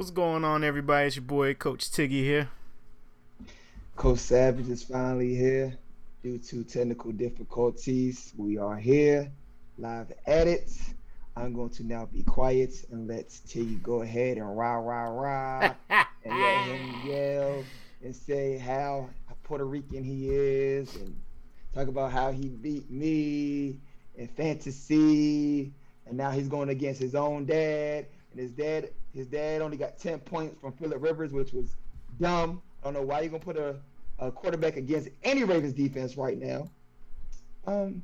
What's going on, everybody? It's your boy, Coach Tiggy here. Coach Savage is finally here. Due to technical difficulties, we are here, live at it. I'm going to now be quiet and let Tiggy go ahead and rah, rah, rah, and let him yell and say how Puerto Rican he is and talk about how he beat me in fantasy and now he's going against his own dad and his dad his dad only got 10 points from Philip Rivers which was dumb I don't know why you're gonna put a, a quarterback against any Ravens defense right now um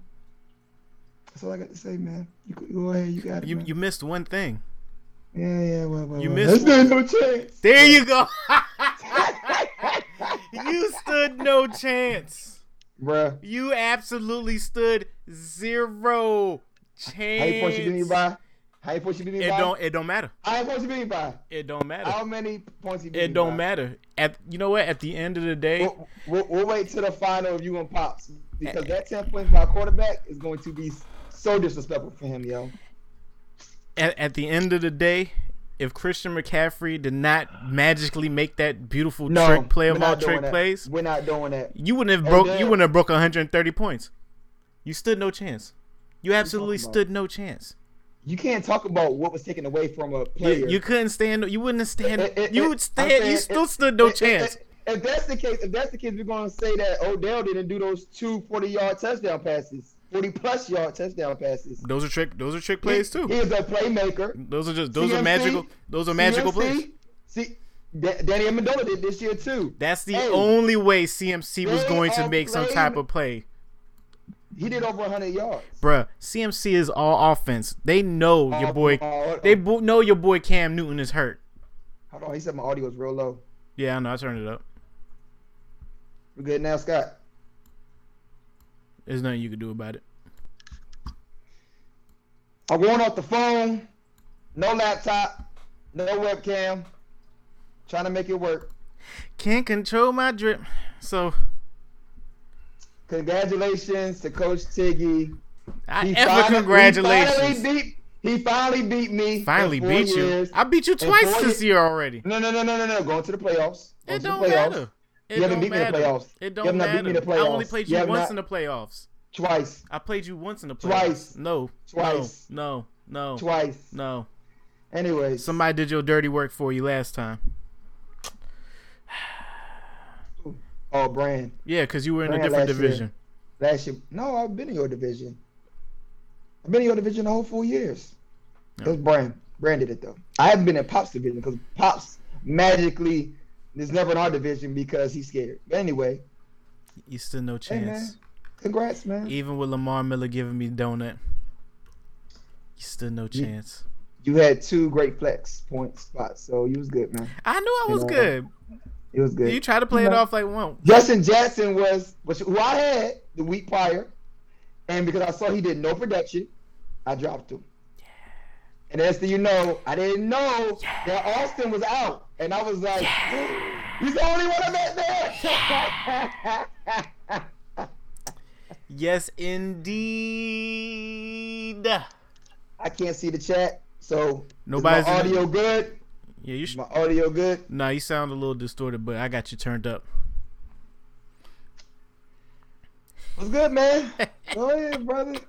that's all I got to say man you go ahead you got it You man. you missed one thing. yeah yeah well, well, you well. missed There's no chance There you go. you stood no chance. bruh You absolutely stood zero chance. how many points you beat me by how many points you beat me It by don't. It don't matter. how many points you beat me by It don't matter. How many points he beat me It don't by? matter. At you know what? At the end of the day, We'll, we'll, we'll wait till the final of you and Pops because that 10 points by quarterback is going to be so disrespectful for him, yo. at, at the end of the day, if Christian McCaffrey did not magically make that beautiful No, trick play we're of all not doing trick that. plays, We're not doing that. you wouldn't have And broke. then- you wouldn't have broke 130 points. You stood no chance. You absolutely about? stood no chance. You can't talk about what was taken away from a player. you couldn't stand. You wouldn't stand. It- it- you would stand. saying You it- still stood no chance. If, that's the case, if that's the case, we're going to say that Odell didn't do those two 40 yard touchdown passes, 40 plus yard touchdown passes. Those are trick. Those are trick plays too. He is a playmaker. Those are just. Those are magical. Those are magical plays. CMC? See, Da- Danny Amendola did this year too. That's the Hey, only way CMC was going to make some type of play. He did over 100 yards. Bruh, CMC is all offense. They know your boy. hold They bo- know your boy Cam Newton is hurt. Hold on, he said my audio is real low. Yeah, I know. I turned it up. We're good now, Scott? There's nothing you can do about it. I went off the phone, no laptop, no webcam, trying to make it work. Can't control my drip. So Congratulations to Coach Tiggy. I He ever finally- congratulations. He finally beat, he finally beat me. Finally beat you. I beat you twice this year- year already. No, no, no, no, no, no. Going to the playoffs. Going It don't playoffs. matter. It You haven't beat me in the playoffs. It don't have not beat matter. me in the I only played You you once not- in the playoffs. Twice. I played you once in the playoffs. Twice. No. Twice. No. No. No. Twice. No. Anyways. Somebody did your dirty work for you last time. Oh, Brand. Yeah, because you were in a different last year. division. Last year. No, I've been in your division. I've been in your division the whole four years. It was Brand. Brand did it though. I haven't been in Pop's division because Pop's magically is never in our division because he's scared. But anyway, You still no hey man, chance. congrats, man. Even with Lamar Miller giving me donut, you still no chance. You had two great flex point spots, so you was good, man. I knew I was good. It was good. You try to play it know- off like one. Justin Jackson was, was who I had the week prior, and because I saw he did no production, I dropped him. And as you know, I didn't know that Austin was out, and I was like, he's the only one I met there. Yes, indeed. I can't see the chat, so Nobody's is my audio good. Yeah, you should. my audio good. Nah, you sound a little distorted, but I got you turned up. What's good, man? Go ahead, brother.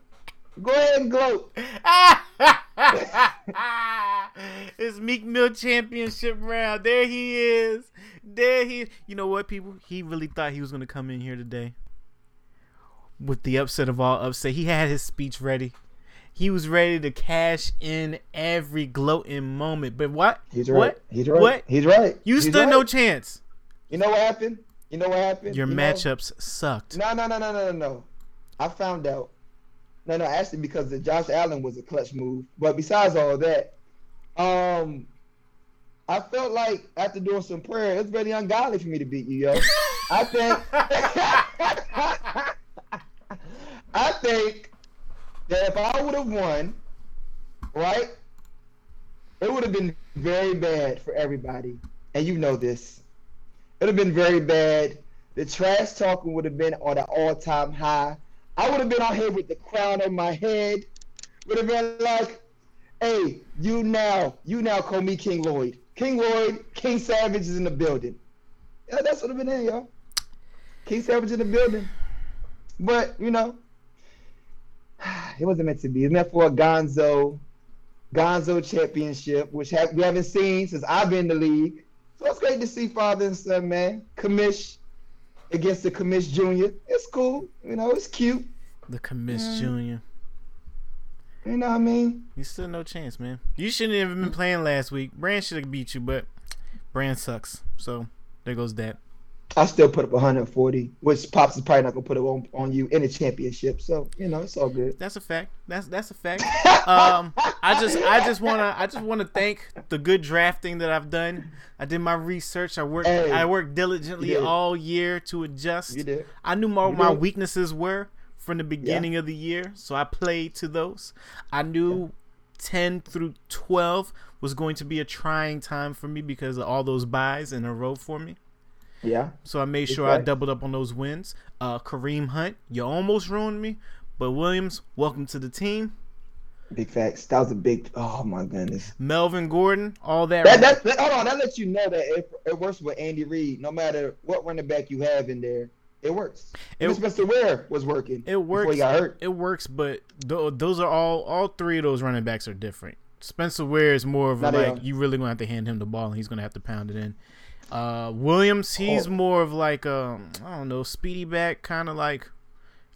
Go ahead and gloat. it's Meek Mill Championship round. There he is. There he. You know what, people? He really thought he was gonna come in here today with the upset of all upset. He had his speech ready. He was ready to cash in every gloating moment. But what? He's right. What? He's right. What? He's right. You He's stood right. no chance. You know what happened? You know what happened? Your You know- matchups sucked. No, no, no, no, no, no, no. I found out. No, no, actually, because the Josh Allen was a clutch move. But besides all that, um, I felt like after doing some prayer, it's very ungodly for me to beat you, yo. I think, I think that if I would have won, right, it would have been very bad for everybody, and you know this. It would have been very bad. The trash talking would have been on an all-time high. I would have been out here with the crown on my head. Would have been like, "Hey, you now, you now call me King Lloyd. King Lloyd, King Savage is in the building. Yeah, that's what I've been in, y'all. King Savage in the building. But, you know, it wasn't meant to be. It's meant for a Gonzo, Gonzo championship, which have, we haven't seen since I've been in the league. So it's great to see father and son, man. Commish against the Commish Junior. It's cool. You know, it's cute. The Commish Yeah. Mm. Junior. You know what I mean? You still no chance, man. You shouldn't have been playing last week. Brand should have beat you, but Brand sucks. So there goes that. I still put up 140, which Pops is probably not gonna put it on, on you in a championship. So you know, it's all good. That's a fact. That's that's a fact. Um, I just I just wanna I just wanna thank the good drafting that I've done. I did my research. I worked Hey, I worked diligently all year to adjust. You did. I knew my, my weaknesses were from the beginning of the year, so I played to those. I knew 10 through 12 was going to be a trying time for me because of all those buys in a row for me. Yeah. So I made sure I doubled up on those wins. Uh, Kareem Hunt, you almost ruined me, but Williams, welcome to the team. Big facts. That was a big. Oh my goodness. Melvin Gordon, all that. That, that, that- hold on. That lets you know that it, it works with Andy Reid. No matter what running back you have in there, it works. It- Spencer Ware was working. It works. he got hurt. It works, but th- those are all. All three of those running backs are different. Spencer Ware is more of a like you really gonna have to hand him the ball, and he's gonna have to pound it in. Uh, Williams, he's Oh. more of like um I don't know, speedy back, kind of like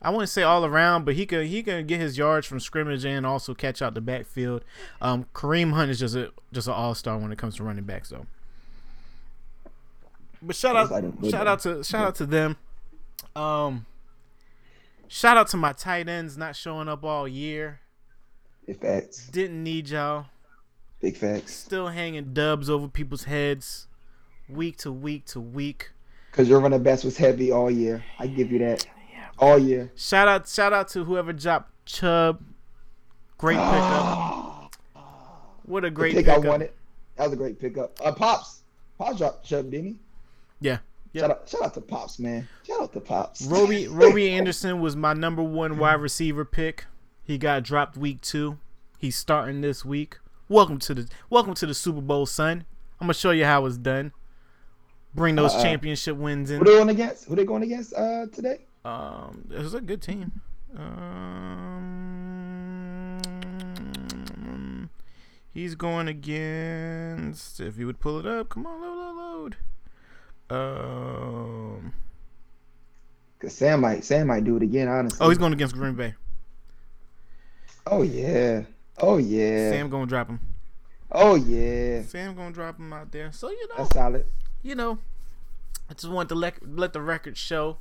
I wouldn't say all around, but he could he can get his yards from scrimmage and also catch out the backfield. Um, Kareem Hunt is just a just an all star when it comes to running backs, though. But shout out, That's like a good shout out to shout out to them. Um, shout out to my tight ends not showing up all year. Big facts. Didn't need y'all. Big facts. Still hanging dubs over people's heads, week to week to week. Because your running backs was heavy all year. I give you that. All year. Shout out, shout out to whoever dropped Chubb. Great pickup. What a The great pick pickup. I wanted. That was a great pickup. Uh, Pops. Pops dropped Chubb, didn't he? Yeah. Yeah. Shout out, shout out to Pops, man. Shout out to Pops. Robby Robby Anderson was my number one wide receiver pick. He got dropped week two. He's starting this week. Welcome to the welcome to the Super Bowl, son. I'm gonna show you how it's done. Bring those Uh-uh. championship wins in. Who they going against? Who they going against uh, today? Um, it was a good team. Um, he's going against. If you would pull it up, come on, load, load, load. Um, Cause Sam might Sam might do it again. Honestly. oh, he's going against Green Bay. Oh yeah. Oh yeah. Sam gonna drop him. Oh yeah. Sam gonna drop him out there. So you know, That's solid. You know, I just want to let let the record show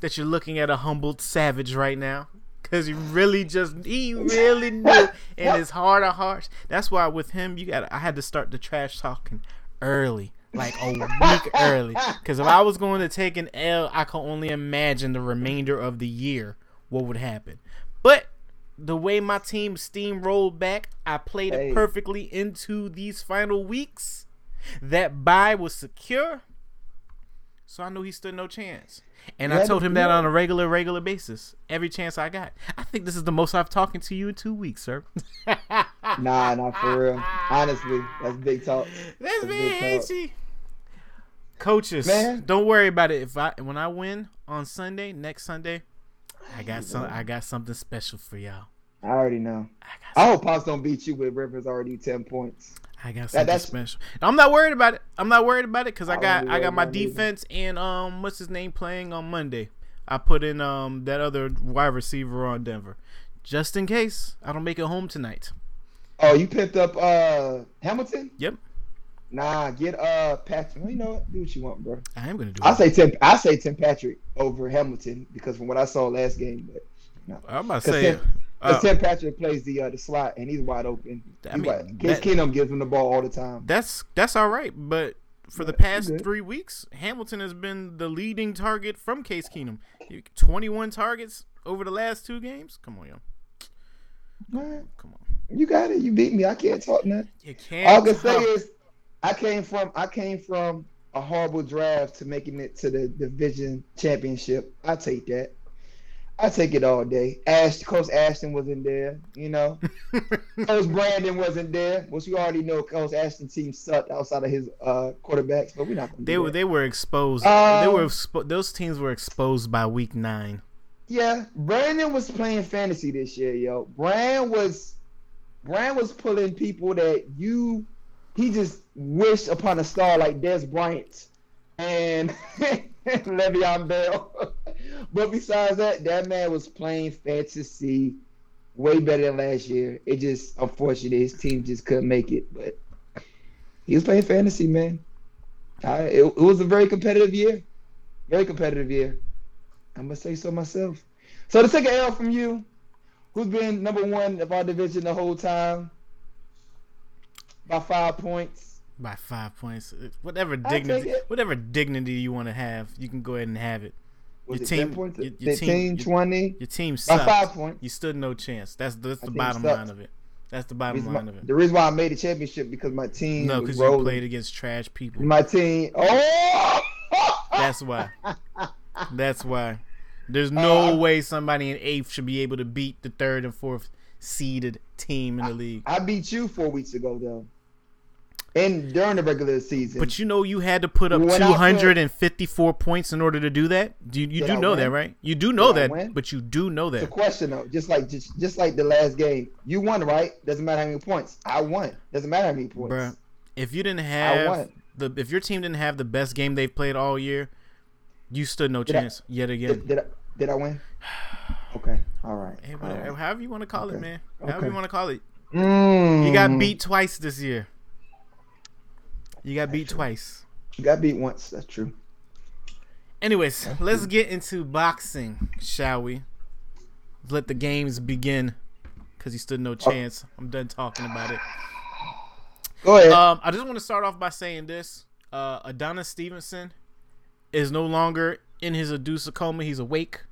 that you're looking at a humbled savage right now. Cause he really just he really knew in his heart of hearts. That's why with him you got I had to start the trash talking early. Like a week early. Cause if I was going to take an L, I can only imagine the remainder of the year what would happen. But the way my team steamrolled back, I played Hey. it perfectly into these final weeks. That buy was secure. So I knew he stood no chance. And I told him that on a regular, regular basis. Every chance I got. I think this is the most I've talking to you in two weeks, sir. Nah, not for real. Honestly, that's big talk. That's That's big talk. Coaches, Man. don't worry about it. If I when I win on Sunday, next Sunday, I got some I got something special for y'all. I already know. I I hope Pops don't beat you with Rivers already ten points. I got something special. I'm not worried about it. I'm not worried about it because I got I got my it either. defense and um what's his name playing on Monday. I put in um that other wide receiver on Denver, just in case I don't make it home tonight. Oh, you picked up uh Hamilton? Yep, Nah, get uh Patrick. You know? Do what you want, bro. I am gonna do I it. say Tim. I say Tim Patrick over Hamilton because from what I saw last game, but I'm about to say. Tim- uh, Tim Patrick plays the uh, the slot and he's wide open. I He's mean, wide- Case that- Keenum gives him the ball all the time. That's that's all right, but for the past three weeks, Hamilton has been the leading target from Case Keenum. Twenty-one targets over the last two games. Come on, yo. Man, Come on. you got it. You beat me. I can't talk nothing. You can't. All I can say is, I came from I came from a horrible draft to making it to the division championship. I take that. I take it all day. Ash, Coach Ashton wasn't there, you know. Coach Brandon wasn't there, which you already know. Coach Ashton team sucked outside of his uh, quarterbacks, but we're not. Gonna they were that. they were exposed. Um, they were expo- those teams were exposed by week nine. Yeah, Brandon was playing fantasy this year, yo. Brand was, Brand was pulling people that you, he just wished upon a star like Dez Bryant and Le'Veon Bell. but besides that, that man was playing fantasy way better than last year. It just, unfortunately, his team just couldn't make it. But he was playing fantasy, man. I, it, it was a very competitive year. Very competitive year. I'm gonna say so myself. So to take an L from you, who's been number one of our division the whole time, by five points. By five points, whatever dignity, whatever dignity you want to have, you can go ahead and have it. Was Your team- 10 points? your- your 15, team- your- 20? Your team By five points. You stood no chance. That's that's the bottom sucked. line of it. That's the The bottom reason, line why, of it. the reason why I made the championship because my team No, because you played against trash people. My team. Oh! That's why. That's why. There's no Uh, way somebody in eighth should be able to beat the third and fourth seeded team in the league. I beat you four weeks ago though, and during the regular season. But you know you had to put up When I put- 254 points in order to do that. Do you, you do I know that, right? You do know Did that, but you do know that. It's a question though, just like just, just like the last game, you won, right? Doesn't matter how many points. I won. Doesn't matter how many points. Bruh, if you didn't have the if your team didn't have the best game they've played all year, you stood no Did I- chance yet again. Did, did I did I win? Okay, all right. Hey, whatever, right. however you want to call it, Okay. man. However Okay. you want to call it. Mm. You got beat twice this year. You got beat true. twice. You got beat once. That's true. Anyways, let's get into boxing, shall we? Let the games begin. Cause he stood no chance. I'm done talking about it. Go ahead. Um, I just want to start off by saying this: uh, Adonis Stevenson is no longer in his induced coma. He's awake,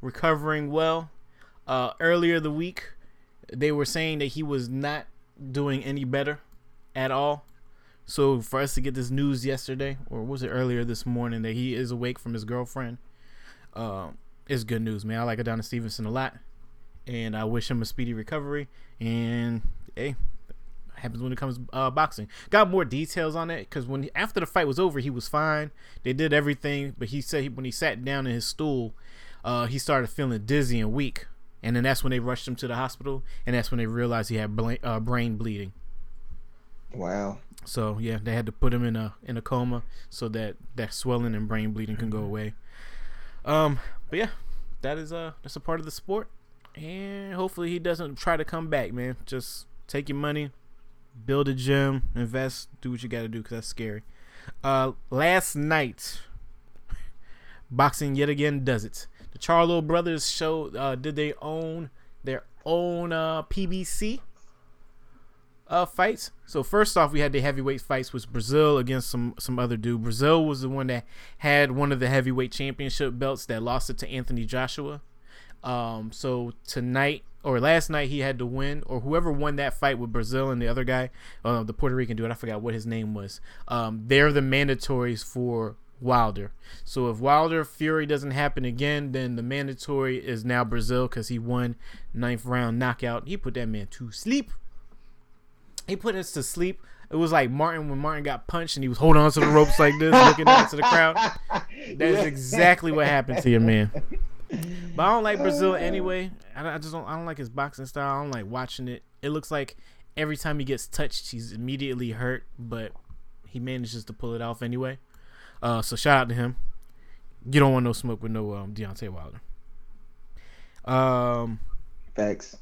recovering well. Uh, earlier the week, they were saying that he was not doing any better at all. So for us to get this news yesterday, or was it earlier this morning, that he is awake from his girlfriend, um, is good news, man. I like Adonis Stevenson a lot, and I wish him a speedy recovery. And hey, happens when it comes uh, boxing. Got more details on it because when after the fight was over, he was fine. They did everything, but he said he, when he sat down in his stool, uh, he started feeling dizzy and weak, and then that's when they rushed him to the hospital, and that's when they realized he had uh, brain bleeding. wow. So yeah, they had to put him in a in a coma so that that swelling and brain bleeding can go away. Um, but yeah, that is a that's a part of the sport, and hopefully he doesn't try to come back, man. Just take your money, build a gym, invest, do what you got to do because that's scary. Uh, last night, boxing yet again does it. The Charlo brothers show uh did they own their own uh PBC uh fights. So first off, we had the heavyweight fights with Breazeale against some some other dude. Breazeale was the one that had one of the heavyweight championship belts that lost it to Anthony Joshua. Um, so tonight or last night he had to win, or whoever won that fight with Breazeale and the other guy, uh, the Puerto Rican dude, I forgot what his name was. Um, they're the mandatories for Wilder. So if Wilder Fury doesn't happen again, then the mandatory is now Breazeale because he won ninth round knockout. He put that man to sleep he put us to sleep. It was like Martin when Martin got punched and he was holding on to the ropes like this, looking out to the crowd. That's exactly what happened to your man. But I don't like Breazeale anyway. I, I just don't. I don't like his boxing style. I don't like watching it. It looks like every time he gets touched, he's immediately hurt, but he manages to pull it off anyway. Uh, so shout out to him. You don't want no smoke with no um, Deontay Wilder. Um, Facts.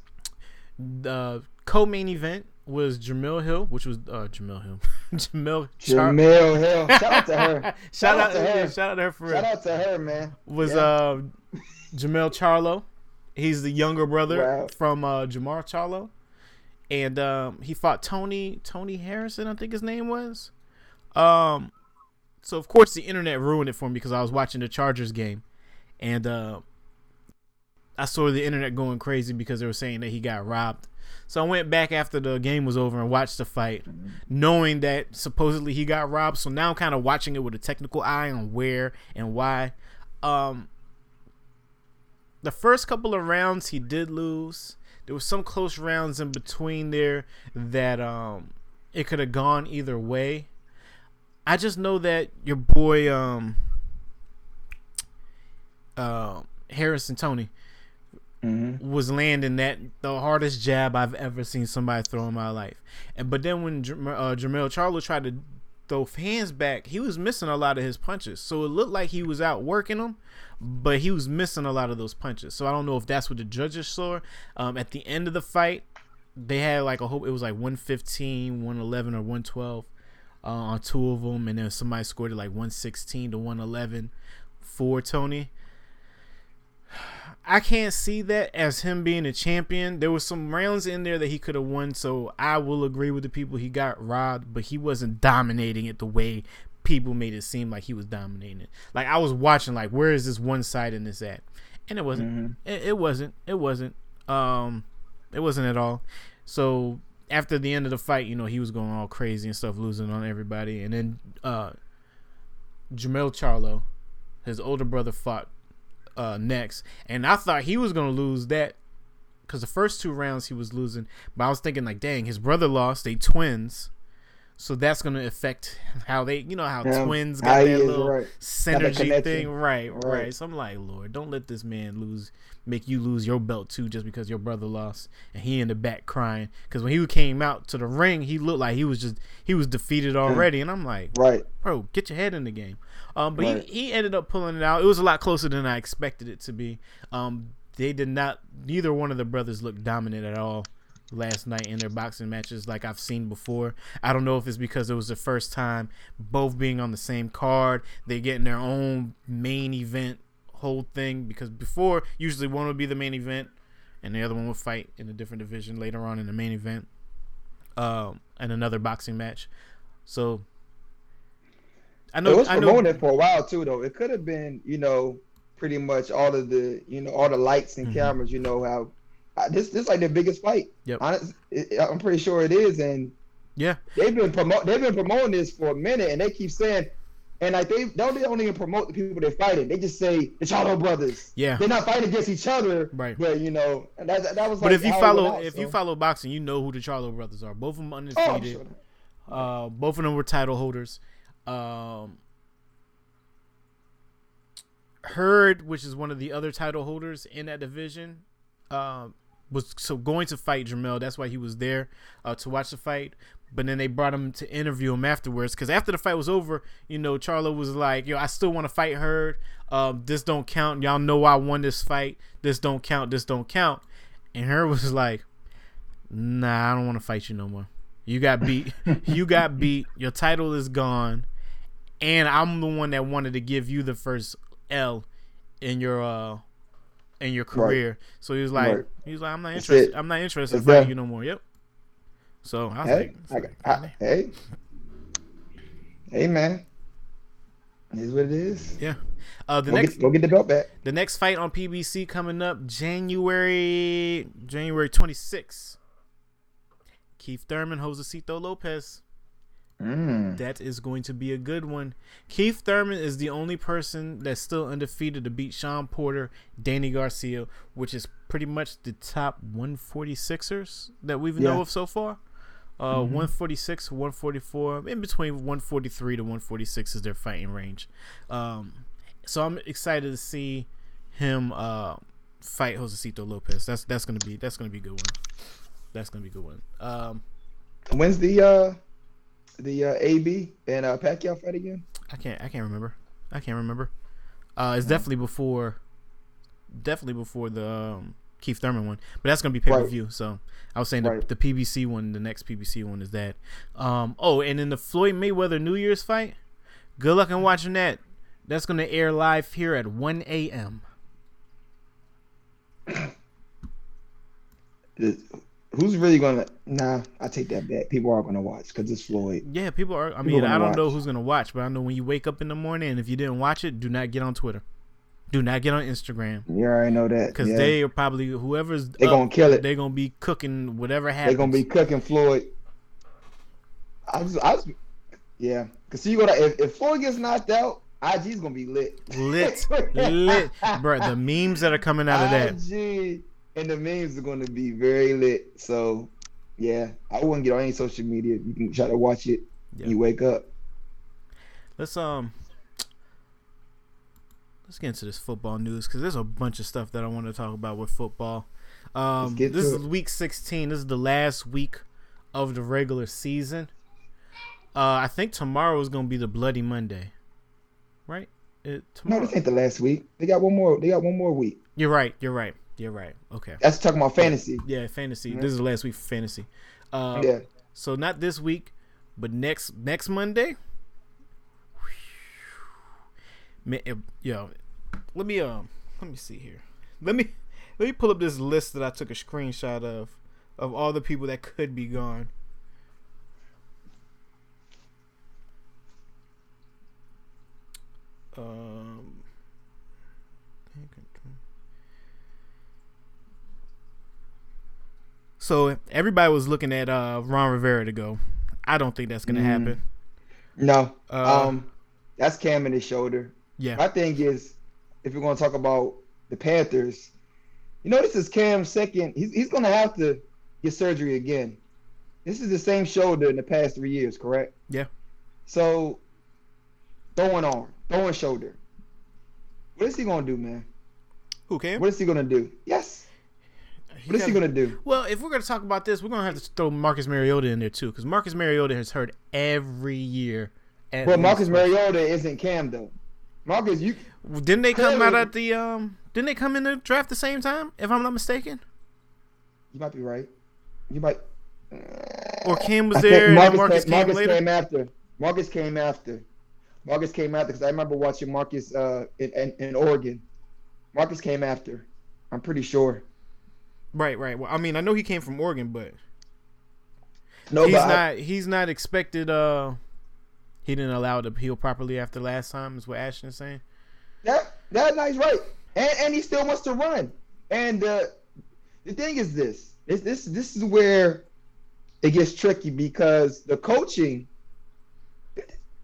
the co-main event was Jemele Hill, which was uh, Jemele Hill, Jamil Char- Jemele Hill. Shout out to her. shout, Shout out to her. yeah, shout out to her for real. Shout out to her, man. was Yeah. uh Jermell Charlo. He's the younger brother Wow. from uh, Jermall Charlo, and um, he fought Tony Tony Harrison, I think his name was. Um, so of course the internet ruined it for me because I was watching the Chargers game, and uh, I saw the internet going crazy because they were saying that he got robbed. So I went back after the game was over and watched the fight, knowing that supposedly he got robbed. So now I'm kind of watching it with a technical eye on where and why. Um, the first couple of rounds he did lose. There was some close rounds in between there that um it could have gone either way. I just know that your boy um uh Harrison Tony Mm-hmm. was landing that the hardest jab I've ever seen somebody throw in my life. And but then when uh, Jermell Charlo tried to throw hands back, he was missing a lot of his punches. So it looked like he was out working them, but he was missing a lot of those punches. So I don't know if that's what the judges saw. Um, at the end of the fight, they had like a hope it was like 115, 111, or 112 uh, on two of them, and then somebody scored it like 116 to 111 for Tony. I can't see that as him being a champion. There was some rounds in there that he could have won, so I will agree with the people he got robbed, but he wasn't dominating it the way people made it seem like he was dominating it. Like I was watching, like where is this one side in this at? And it wasn't. Mm-hmm. It, it wasn't. It wasn't. Um, it wasn't at all. So after the end of the fight, you know, he was going all crazy and stuff, losing on everybody, and then uh, Jermall Charlo, his older brother, fought uh, next, and I thought he was gonna lose that because the first two rounds he was losing, but I was thinking like, dang, his brother lost, they twins, so that's gonna affect how they, you know, how Yeah, twins got that little right. synergy thing, right, right, Right. So I'm like, Lord, don't let this man lose, make you lose your belt too, just because your brother lost, and he in the back crying because when he came out to the ring, he looked like he was just he was defeated already, and I'm like, Right. bro, get your head in the game. Um, but Right. he, he ended up pulling it out. It was a lot closer than I expected it to be. Um, they did not. Neither one of the brothers looked dominant at all last night in their boxing matches, like I've seen before. I don't know if it's because it was the first time both being on the same card. they're getting their own main event whole thing because before usually one would be the main event and the other one would fight in a different division later on in the main event um and another boxing match so I know it was I know it for a while too, though. It could have been, you know, pretty much all of the, you know, all the lights and Mhm. cameras. You know how this this like their biggest fight. Yep. Honest, it, I'm pretty sure it is, and yeah they've been promote they've been promoting this for a minute, and they keep saying, and like they don't they don't even promote the people they're fighting. They just say the Charlo brothers. yeah They're not fighting against each other, Right. But you know, and that that, was. but like if you follow out, if you follow boxing you know who the Charlo brothers are both of them oh, undefeated sure. Uh, both of them were title holders. Um, Hurd, which is one of the other title holders in that division, um, was so going to fight Jermell. That's why he was there uh, to watch the fight. But then they brought him to interview him afterwards because after the fight was over, you know, Charlo was like, "Yo, I still want to fight Hurd. Um, this don't count. Y'all know I won this fight. This don't count. This don't count." And Hurd was like, "Nah, I don't want to fight you no more. You got beat. you got beat. Your title is gone, and I'm the one that wanted to give you the first L in your uh in your career. So he was like, Right. he was like, I'm not interested. I'm not interested in fighting you no more. Yep. So I was Hey, like, I, I, hey, hey, man. It is what it is. yeah. Uh, the Go next get, go get the belt back. the next fight on PBC coming up January January 26th. Keith Thurman, Josesito Lopez. Mm. That is going to be a good one. Keith Thurman is the only person that's still undefeated to beat Shawn Porter, Danny Garcia, which is pretty much the top 146ers that we know Yeah. of so far. Uh, Mhm. 146, 144, in between 143 to 146 is their fighting range. Um, so I'm excited to see him uh, fight Josesito Lopez. That's that's gonna be that's gonna be a good one. That's gonna be a good one. Um, When's the uh the uh, AB and uh, Pacquiao fight again? I can't. I can't remember. I can't remember. Uh, it's definitely before, definitely before the um, Keith Thurman one, but that's gonna be pay per view. So I was saying the, Right. the PBC one, the next PBC one is that. Um, oh, and then the Floyd Mayweather New Year's fight. Good luck in watching that. That's gonna air live here at 1 a.m. Who's really gonna? Nah, I take that back. People are gonna watch because it's Floyd. Yeah, people are. I People mean, I don't know who's gonna watch, but I know when you wake up in the morning, and if you didn't watch it, do not get on Twitter. Do not get on Instagram You already know that. because yeah. they are probably whoever's they up, gonna kill it. They're gonna be cooking whatever happens. They're gonna be cooking Floyd. I was, I was, yeah. Cause see, you gotta if, if Floyd gets knocked out, IG's gonna be lit. Lit, lit, bro. The memes that are coming out of that. IG and the memes are gonna be very lit. So, yeah, I wouldn't get on any social media. You can try to watch it. Yeah. You wake up. Let's um. Let's get into this football news because there's a bunch of stuff that I want to talk about with football. Um, this is it. week 16. This is the last week of the regular season. Uh, I think tomorrow is gonna be the Bloody Monday, right? It, No, this ain't the last week. They got one more. They got one more week. You're right. You're right. You're right. Okay. That's talking about fantasy. Yeah, fantasy. Yeah. This is the last week for fantasy. Uh, Yeah. So not this week, but next next Monday. Man, eh, yo, let me um, let me see here. Let me let me pull up this list that I took a screenshot of of all the people that could be gone. Um. So everybody was looking at uh, Ron Rivera to go. I don't think that's gonna Mm. happen. No. Uh, um, that's Cam in his shoulder. Yeah, My thing is, if you're going to talk about the Panthers, you know, this is Cam's second. He's, he's going to have to get surgery again. This is the same shoulder in the past three years, correct? Yeah. So, throwing arm, throwing shoulder. What is he going to do, man? who can? What is he going to do? Yes. What is he going to do? Well, if we're gonna talk about this, we're gonna have to throw Marcus Mariota in there too, because Marcus Mariota has hurt every year. at Well, Marcus. Mariota isn't Cam, though. Marcus, you Didn't they come out at the um? Didn't they come in the draft the same time? If I'm not mistaken, you might be right. You might. or Cam was I there and Marcus came, came Marcus later. came after. Marcus came after. Marcus came after because I remember watching Marcus uh, in, in in Oregon. Marcus came after. I'm pretty sure. Right, right. Well, I mean, I know he came from Oregon, but No, he's but I- not. he's not expected. Uh, he didn't allow it to heal properly after last time. Is what Ashton is saying. that that nice right, and and he still wants to run. And uh, the thing is this: this this this is where it gets tricky because the coaching.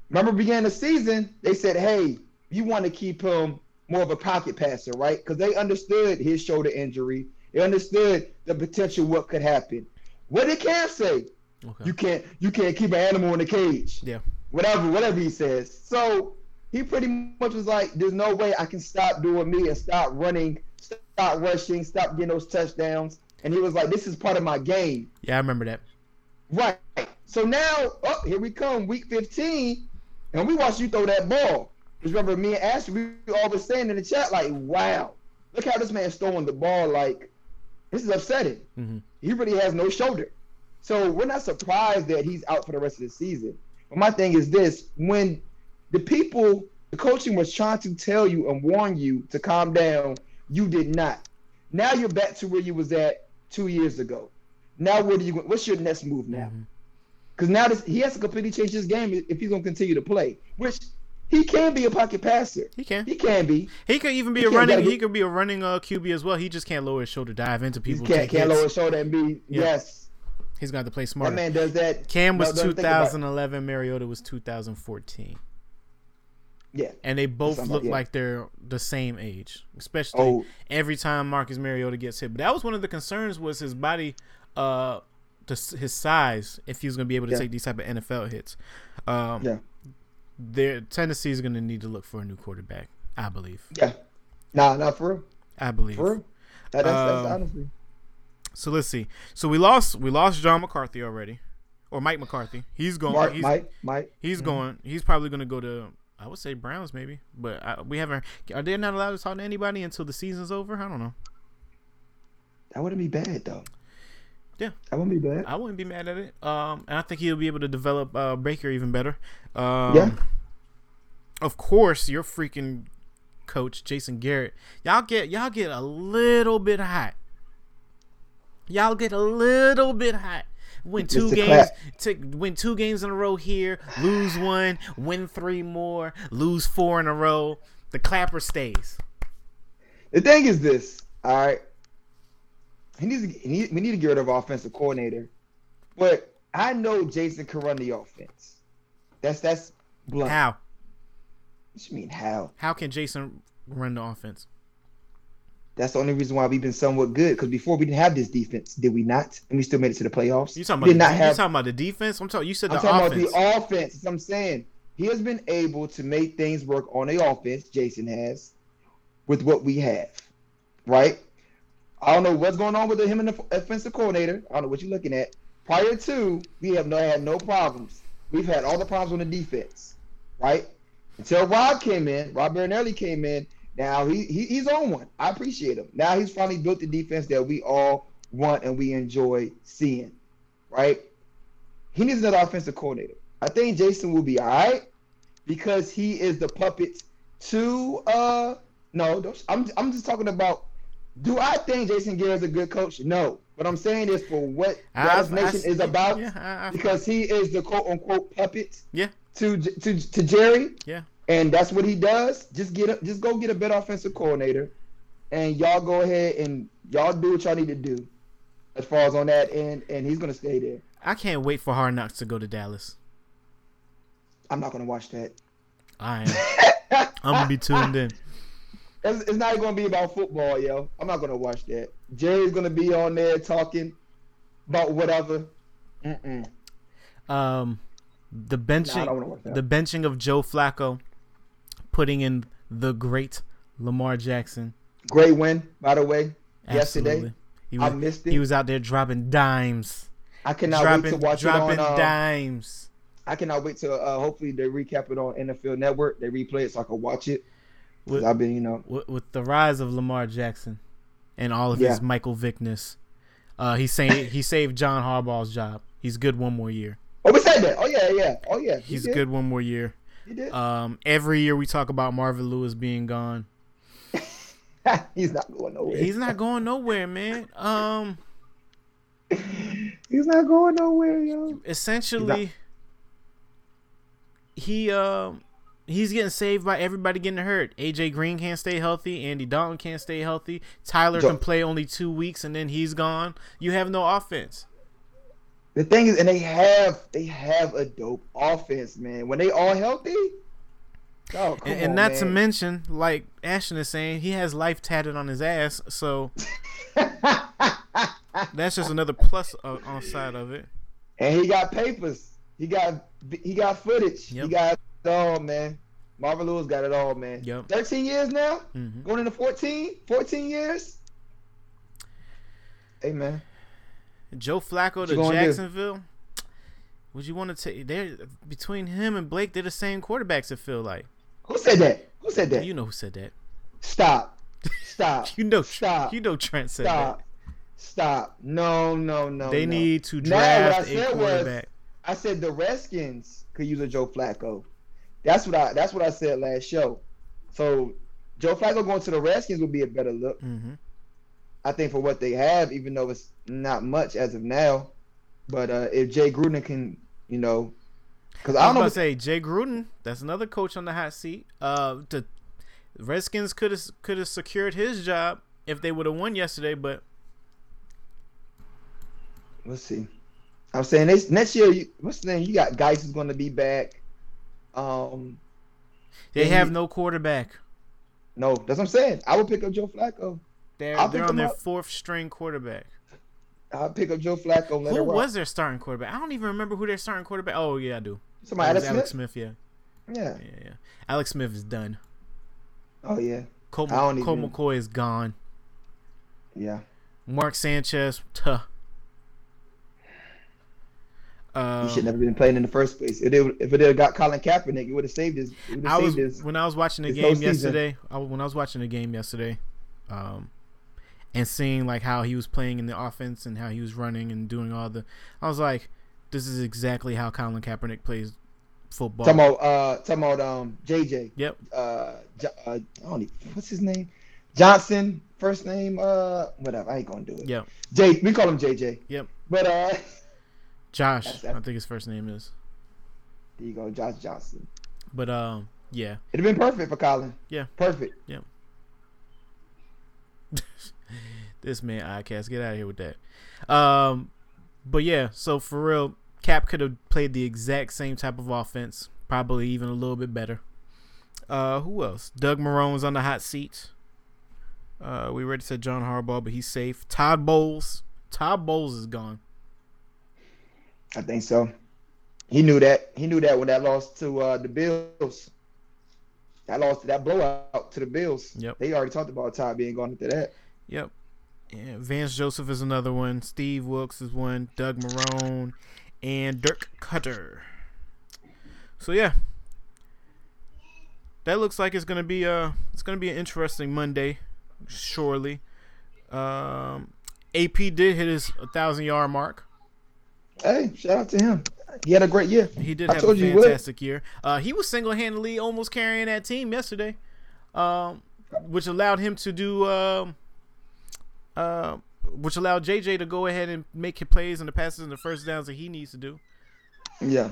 Remember, beginning of the season, they said, "Hey, you want to keep him more of a pocket passer, right?" Because they understood his shoulder injury. They understood the potential what could happen. What did Cam say? Okay. You can't you can't keep an animal in a cage. Yeah. Whatever, whatever he says. So he pretty much was like, There's no way I can stop doing me and stop running, stop rushing, stop getting those touchdowns. And he was like, This is part of my game. yeah, I remember that. Right. So now, oh, here we come, week 15, and we watch you throw that ball. Because remember, me and Ashley, we all was saying in the chat, like, wow, look how this man's throwing the ball. Like, this is upsetting. hmm He really has no shoulder. So we're not surprised that he's out for the rest of the season. But my thing is this when the people, the coaching was trying to tell you and warn you to calm down, you did not. Now you're back to where you was at two years ago. Now what do you what's your next move now? Mhm. Because now this, he has to completely change his game if he's gonna continue to play. Which he can be a pocket passer. He can. He can be. He could even be He a running. gotta He could be a running uh, QB as well. He just can't lower his shoulder, dive into He people. can't can't hits. lower his shoulder and be Yeah. yes. He's got to play smart. That man does that. Cam was No, don't think about it. 2011. Mariota was 2014, Yeah. and they both Something look like- yeah. like they're the same age. Especially Oh, every time Marcus Mariota gets hit. But that was one of the concerns was his body, uh, the, his size. If he was going to be able to Yeah. take these type of NFL hits, um, Yeah. There, Tennessee is going to need to look for a new quarterback. I believe. yeah. Nah, not for real. I believe. For real. That, that's, that's Um, honestly. So let's see. So we lost. We lost John McCarthy already, or Mike McCarthy. He's going. Mark, he's, Mike, Mike. He's Mhm. going. He's probably going to go to. I would say Browns maybe, but I, we haven't. Are they not allowed to talk to anybody until the season's over? I don't know. That wouldn't be bad though. Yeah. That wouldn't be bad. I wouldn't be mad at it. Um, and I think he'll be able to develop uh, Baker even better. Um, Yeah. Of course, your freaking coach Jason Garrett. Y'all get y'all get a little bit hot. Y'all get a little bit hot. Win two Mr. games, to win two games in a row here, lose one, win three more, lose four in a row. The clapper stays. The thing is this, all right. He needs to, he need, we need to get rid of our offensive coordinator, but I know Jason can run the offense. That's that's blunt. How? What you mean how? How can Jason run the offense? That's the only reason why we've been somewhat good. Because before we didn't have this defense, did we not? And we still made it to the playoffs. You talking about? did The, not have. talking about the defense? I'm talking. You said. I'm the talking offense. about the offense. That's what I'm saying. He has been able to make things work on the offense. Jason has, with what we have, right? I don't know what's going on with him and the offensive coordinator. I don't know what you're looking at. Prior to, we have no had no problems. We've had all the problems on the defense, right? Until Rob came in, Rod Marinelli came in. Now he, he he's on one. I appreciate him. Now he's finally built the defense that we all want and we enjoy seeing, right? He needs another offensive coordinator. I think Jason will be all right because he is the puppet to uh no, I'm I'm just talking about do I think Jason Garrett is a good coach? No. But I'm saying this for what Dallas I- I- Nation is about Yeah, I, I, because he is the quote unquote puppet Yeah. to to to Jerry. Yeah. And that's what he does. Just get a, just go get a better offensive coordinator and y'all go ahead and y'all do what y'all need to do as far as on that end and he's gonna stay there. I can't wait for Hard Knocks to go to Dallas. I'm not gonna watch that. I am. I'm gonna be tuned in. It's, it's not going to be about football, yo. I'm not going to watch that. Jerry's going to be on there talking about whatever. Mm-mm. Um, the Nah, I benching, that. the benching of Joe Flacco, putting in the great Lamar Jackson. Great win, by the way. Yesterday, Absolutely. He I was, missed it. he was out there dropping dimes, I cannot dropping, wait to watch dropping it on. Uh, dimes. I cannot wait to. Uh, hopefully, they recap it on NFL Network. They replay it so I can watch it. With, I've been, you know, with, with the rise of Lamar Jackson and all of Yeah. his Michael Vickness, uh, he saved he saved John Harbaugh's job. He's good one more year. Oh, we said that. Oh yeah, yeah. Oh yeah. He He's did. good one more year. He did. Um, every year we talk about Marvin Lewis being gone. He's not going nowhere. He's not going nowhere, man. Um, He's not going nowhere, yo. essentially, he um he's getting saved by everybody getting hurt. AJ Green can't stay healthy. Andy Dalton can't stay healthy. Tyler can play only two weeks and then he's gone. You have no offense. The thing is, and they have they have a dope offense, man. When they all healthy. Oh, And, and on, not to mention, like Ashton is saying, he has life tatted on his ass. So that's just another plus on side of it. and he got papers. He got he got footage. Yep. He got it all, man. Marvin Lewis got it all, man. Yep. 13 years now? hmm Going into 14? 14 years? Hey, man. Joe Flacco What to gonna do? Jacksonville. Would you want to take? They're between him and Blake. They're the same quarterbacks. It feel like. Who said that? Who said that? You know who said that. Stop. Stop. You know. Stop. You know Trent said Stop. Stop. No, no, no. that. They no. need to Now, what I draft said was- quarterback. I said the Redskins could use a Joe Flacco. That's what I that's what I said last show. So Joe Flacco going to the Redskins would be a better look. hmm I think for what they have, even though it's not much as of now. But uh, if Jay Gruden can, you know, because I I was don't know. say Jay Gruden. That's another coach on the hot seat. Uh, the Redskins could have could have secured his job if they would have won yesterday, but we'll see. I'm saying this next year. You, what's the name? You got Geis is going to be back. Um, they have he- no quarterback. no, that's what I'm saying. I would pick up Joe Flacco. They're they're on their up. fourth string quarterback. I'll pick up Joe Flacco. Who was their starting quarterback? I don't even remember who their starting quarterback. Oh yeah, I do. somebody? Alex Alex Smith. Smith. Yeah, Yeah. yeah, yeah. Alex Smith is done. Oh yeah. Colt, even- McCoy is gone. Yeah. Mark Sanchez, tuh. Um, He should never been playing in the first place. If it, if it had got Colin Kaepernick, it would have saved his. I was his. when I was watching the game yesterday. I, when I was watching the game yesterday, um, and seeing like how he was playing in the offense and how he was running and doing all the, I was like, this is exactly how Colin Kaepernick plays football. Talking about uh, talking about um JJ. Yep. Uh, Jo- uh, I don't even, what's his name? Johnson. First name. Uh, whatever. I ain't gonna do it. Yeah. J. We call him JJ. Yep. But uh, Josh, That's- I think his first name is. there you go, Josh Johnson. But um, yeah. It'd have been perfect for Colin. Yeah. Perfect. Yeah. this man Icast, get out of here with that. Um, but yeah, so for real, Cap could have played the exact same type of offense, probably even a little bit better. Uh, who else? Doug Marrone's on the hot seat. Uh, we already said John Harbaugh, but he's safe. Todd Bowles. Todd Bowles is gone. I think so. He knew that. He knew that when that lost to uh, the Bills. That lost that blowout to the Bills. Yep. They already talked about Todd being gone into that. Yep. Yeah, Vance Joseph is another one. Steve Wilks is one. Doug Marrone and Dirk Koetter. So yeah, that looks like it's gonna be uh it's gonna be an interesting Monday, surely. Um, AP did hit his thousand yard mark. Hey, shout out to him. He had a great year. He did I have a told you he fantastic year. Uh, he was single handedly almost carrying that team yesterday, um, which allowed him to do. Um, uh, which allowed JJ to go ahead and make his plays and the passes and the first downs that he needs to do. Yeah.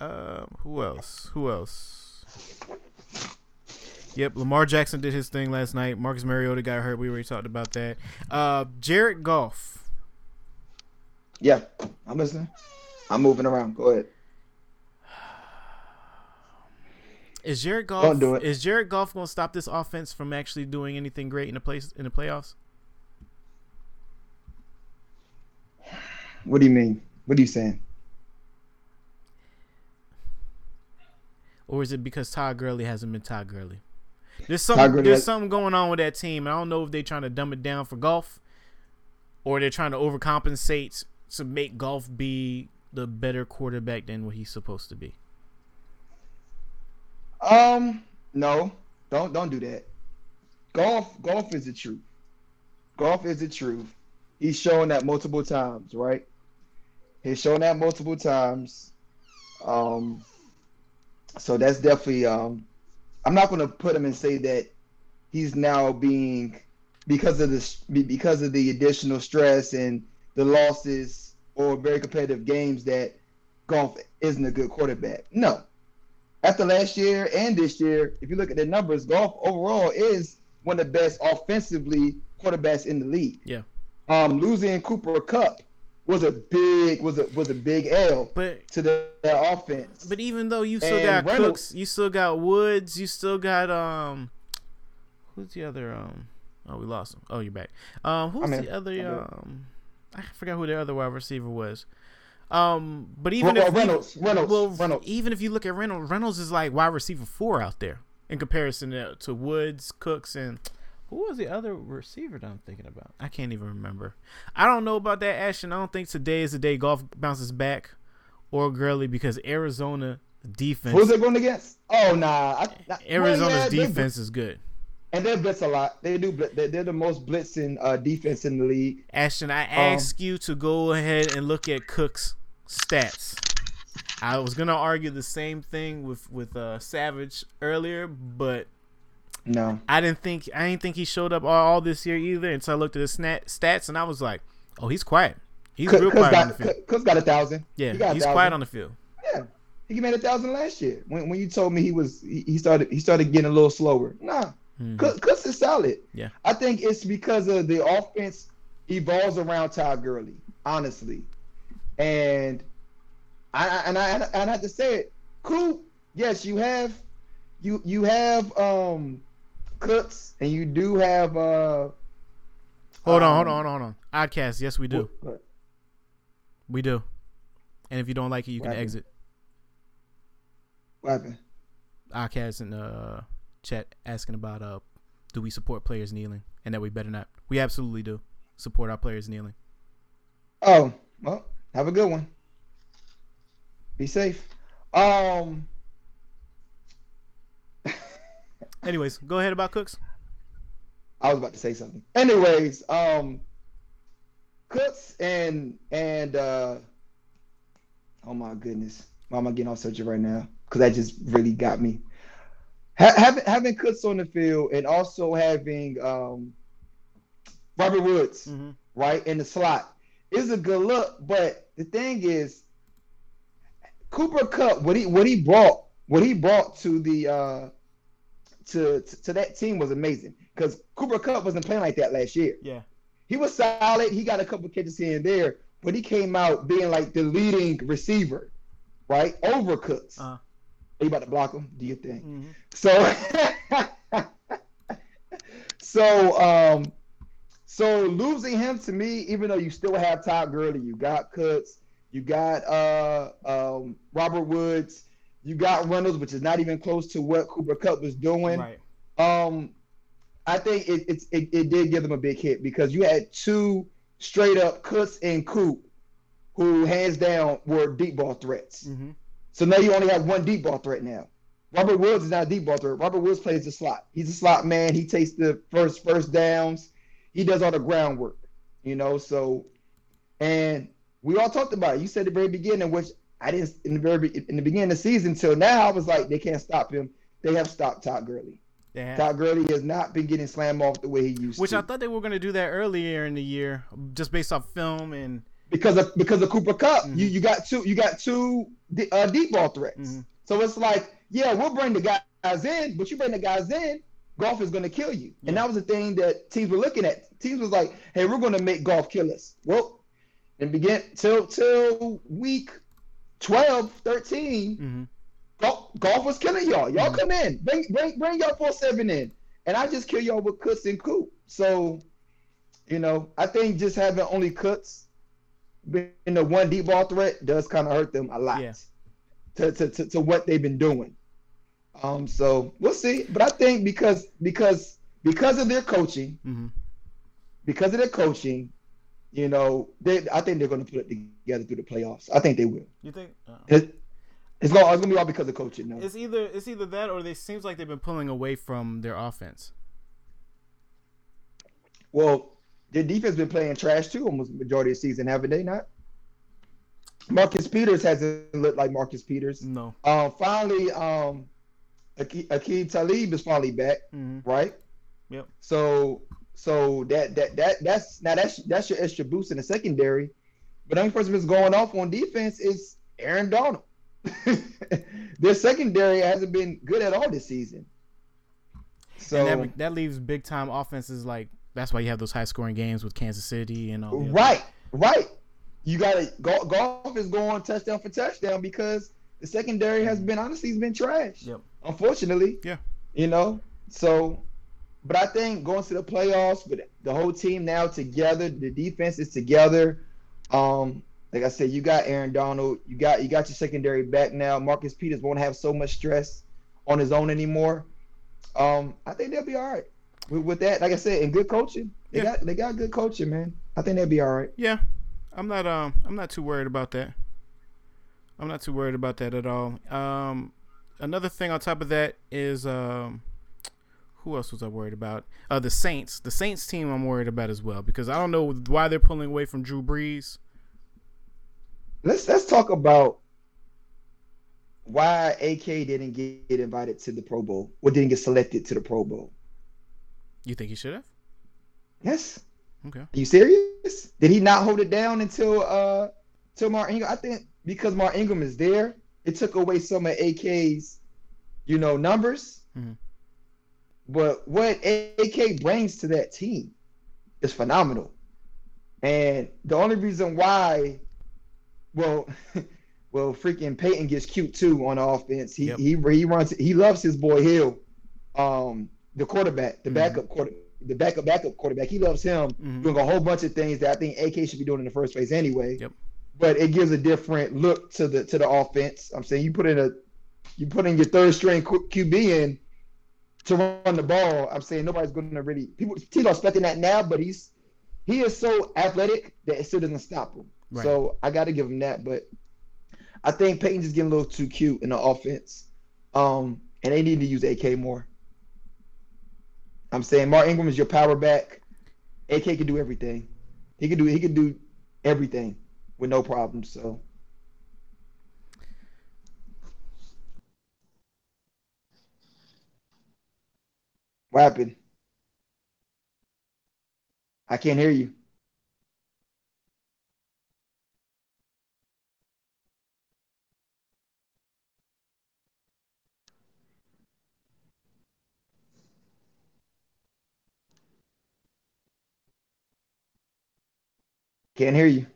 Uh, who else? Who else? Yep, Lamar Jackson did his thing last night. Marcus Mariota got hurt. We already talked about that. Uh, Jared Goff. Yeah. I'm listening. I'm moving around. Go ahead. Is Jared Goff? Don't do it. Is Jared Goff going to stop this offense from actually doing anything great in the place in the playoffs? What do you mean? What are you saying? or is it because Todd Gurley hasn't been Todd Gurley? There's some Todd Gurley there's something going on with that team. I don't know if they're trying to dumb it down for Goff, or they're trying to overcompensate to make Goff be the better quarterback than what he's supposed to be. Um, no, don't don't do that. Goff, Goff is the truth. Goff is the truth. He's shown that multiple times, right? He's shown that multiple times. Um, so that's definitely. Um, I'm not to put him and say that he's now being because of this because of the additional stress and the losses or very competitive games that Goff isn't a good quarterback. No, after last year and this year, if you look at the numbers, Goff overall is one of the best offensively quarterbacks in the league. Yeah. Um, losing Cooper Kupp was a big was a was a big L But to the, their offense. but even though you still And got Reynolds- Cooks, you still got Woods, you still got um, who's the other um? Oh, we lost him. Oh, you're back. Um, who's in. the other um? I forgot who the other wide receiver was. Um, but even Well, if we- Reynolds, Reynolds, well, Reynolds. even if you look at Reynolds, Reynolds is like wide receiver four out there in comparison to, to Woods, Cooks, and who was the other receiver that I'm thinking about? I can't even remember. I don't know about that, Ashton. I don't think today is the day Goff bounces back or Gurley because Arizona defense, Who's they going against? Oh nah, I, Arizona's well, yeah, defense is good. And they blitz a lot. They do. blitz- They're, the most blitzing uh, defense in the league. Ashton, I Um, ask you to go ahead and look at Cook's stats. I was gonna argue the same thing with with uh, Savage earlier, but No, I didn't think I didn't think he showed up all, all this year either until I looked at his snat, stats and I was like, oh, he's quiet. He's Cook, real quiet on the field. Cook- Cook's got a thousand. Yeah, he he's thousand. quiet on the field. Yeah, he made a thousand last year. When when you told me he was, he, he started he started getting a little slower. Nah, Cook, Cooks is solid. Yeah. I think it's because of the offense evolves around Todd Gurley, honestly, and I and I and I have to say it. Cool. Yes, you have you you have um Cooks and you do have uh. Hold on, hold um, on, hold on, hold on. Oddcast, yes, we do, What, we do. And if you don't like it, you can happened? exit. what happened? Oddcast and uh, chat asking about uh, do we support players kneeling, and that we better not. We absolutely do support our players kneeling. Oh, well, have a good one. Be safe. Um, Anyways, go ahead about Cooks. I was about to say something. Anyways, um, Cooks and and uh, oh my goodness, why am I getting off subject right now? Because that just really got me. Ha- having having Cooks on the field and also having um, Robert Woods Mm-hmm. right in the slot is a good look. But the thing is, Cooper Kupp, what he what he brought, what he brought to the uh, to, to to that team was amazing. Because Cooper Kupp wasn't playing like that last year. Yeah. He was solid. He got a couple catches here and there, but he came out being like the leading receiver, right over Cooks. Uh-huh. You about to block him? Do you think? Mhm. So, so, um, so losing him to me, even though you still have Todd Gurley, you got Cooks, you got uh, um, Robert Woods, you got Reynolds, which is not even close to what Cooper Kupp was doing. Right. Um, I think it, it's it, it did give them a big hit because you had two straight up Cooks and Coop, who hands down were deep ball threats. hmm So now you only have one deep ball threat now. Robert Woods is not a deep ball threat. Robert Woods plays the slot. He's a slot man. He takes the first first downs. He does all the groundwork. You know, so and we all talked about it. You said at the very beginning, which I didn't in the very in the beginning of the season till now, I was like, they can't stop him. They have stopped Todd Gurley. They have. Todd Gurley has not been getting slammed off the way he used Which to. Which I thought they were going to do that earlier in the year, just based off film and. Because of because of Cooper Kupp. Mhm. You you got two you got two uh, deep ball threats. Mhm. So it's like, yeah, we'll bring the guys in, but you bring the guys in, Goff is going to kill you. And that was the thing that teams were looking at. Teams was like, hey, we're going to make Goff kill us. Well, and begin till till week 12, 13, hmm Goff, Goff was killing y'all. Y'all Mhm. come in, bring bring bring y'all four seven in, and I just kill y'all with Cooks and Coop. So, you know, I think just having only Cooks being the one deep ball threat does kind of hurt them a lot Yeah. to, to, to, to what they've been doing. Um, so we'll see. But I think because because because of their coaching, hmm because of their coaching, you know, they I think they're going to put it together through the playoffs. I think they will. You think? Uh, It, it's going it's going to be all because of coaching. No. it's either it's either that or they seems like they've been pulling away from their offense. Well, their defense been playing trash too almost majority of the season, haven't they not? Marcus Peters hasn't looked like Marcus Peters. No. Um, finally, um, Aqib Talib is finally back, hmm right? Yep. So, so that that that that's now that's that's your extra boost in the secondary. But the only person that's going off on defense is Aaron Donald. Their secondary hasn't been good at all this season. So and that, that leaves big time offenses like that's why you have those high scoring games with Kansas City and all. the other- Right, right. You got to Goff is going touchdown for touchdown because the secondary has been honestly has been trash. Yep. Unfortunately. Yeah. You know, so, but I think going to the playoffs with the whole team now together, the defense is together. Um, like I said, you got Aaron Donald, you got you got your secondary back now. Marcus Peters won't have so much stress on his own anymore. Um, I think they'll be all right with, with that. Like I said, and good coaching, they Yeah. got they got good coaching, man. I think they'll be all right. Yeah, I'm not. Um, I'm not too worried about that. I'm not too worried about that at all. Um, another thing on top of that is um, who else was I worried about? Uh, the Saints. The Saints team I'm worried about as well because I don't know why they're pulling away from Drew Brees. Let's let's talk about why AK didn't get invited to the Pro Bowl or didn't get selected to the Pro Bowl. You think he should have? Yes. Okay. Are you serious? Did he not hold it down until uh till Mark Ingram? I think because Mark Ingram is there, it took away some of AK's, you know, numbers. Mhm. But what AK brings to that team is phenomenal. And the only reason why, well, well, freaking Peyton gets cute too on offense. He Yep. he he runs. He loves his boy Hill, um, the quarterback, the Mhm. backup quarter, the backup backup quarterback. He loves him Mhm. doing a whole bunch of things that I think AK should be doing in the first place anyway. Yep. But it gives a different look to the to the offense. I'm saying you put in a you put in your third string QB in to run the ball. I'm saying nobody's going to really people are expecting that now, but he's he is so athletic that it still doesn't stop him. Right. So I got to give him that. But I think Peyton's just getting a little too cute in the offense, um, and they need to use AK more. I'm saying Mark Ingram is your power back. AK can do everything. He can do he can do everything with no problems. So what happened? I can't hear you. Can't hear you.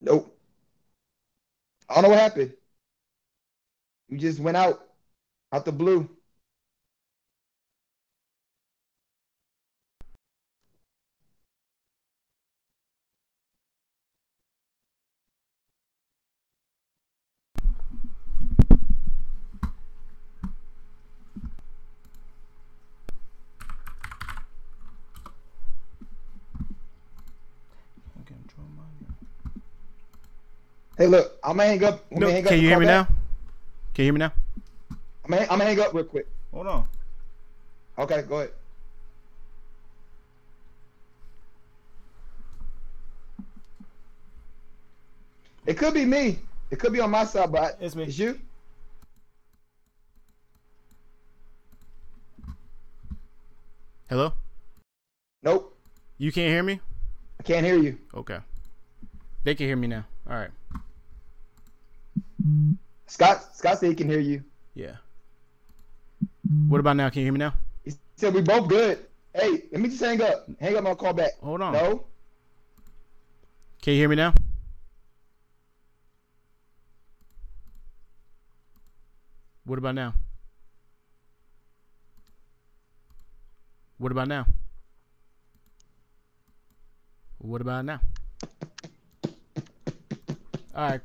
Nope. I don't know what happened. You just went out, out the blue. Hey, look, I'm gonna hang up. I'm No, hang up can and you hear me back. now? Can you hear me now? I'm gonna, I'm gonna hang up real quick. Hold on. Okay, go ahead. It could be me. It could be on my side, but It's me. It's you. Hello? Nope. You can't hear me? I can't hear you. Okay. They can hear me now. All right. Scott. Scott said he can hear you. Yeah. What about now? Can you hear me now? He said we both good. Hey, let me just hang up. Hang up. I'll call back. Hold on. No. Can you hear me now? What about now? What about now? What about now? All right.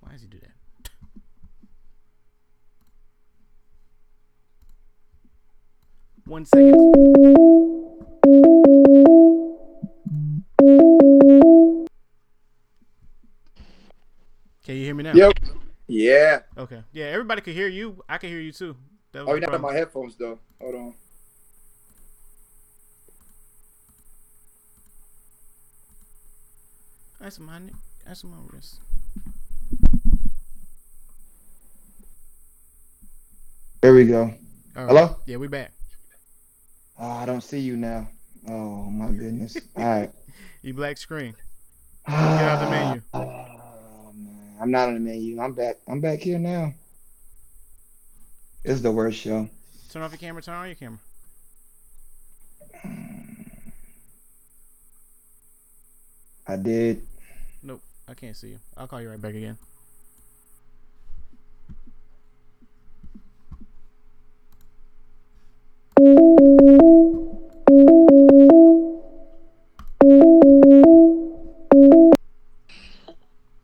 Why does he do that? One second. Can you hear me now? Yep. Yeah. Okay. Yeah, everybody can hear you. I can hear you too. That was Oh, you're not on my headphones though. Hold on. That's my neck. That's my wrist. There we go. All right. Hello? Yeah, we back. Oh, I don't see you now. Oh my goodness. All right. You black screen. Ah, Get out the menu. Oh man, I'm not on the menu. I'm back. I'm back here now. It's the worst show. Turn off your camera. Turn on your camera. I did. Nope. I can't see you. I'll call you right back again.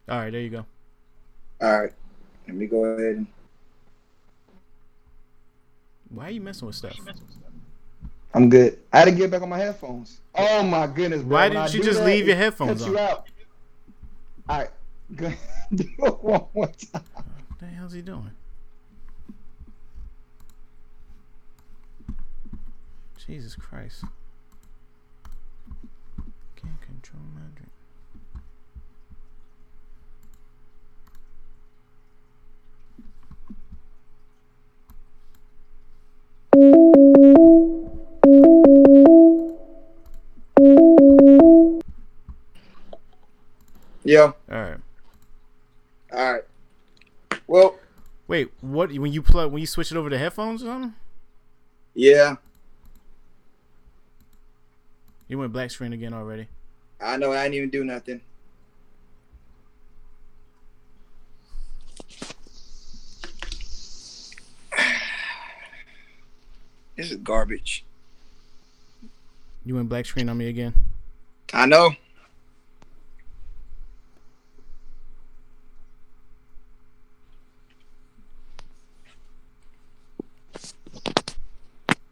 All right, there you go. All right. Let me go ahead and. Why are you messing with stuff? I'm good. I had to get back on my headphones. Oh my goodness. Bro. Why didn't you just that, leave your it headphones cuts you out. All right. Go do it one more time. What the hell's he doing? Jesus Christ. Can't control my drink. Yeah. Alright. All right. Well, Wait, what when you plug when you switch it over to headphones or something? yeah. You went black screen again already. I know I didn't even do nothing. This is garbage. You went black screen on me again. I know.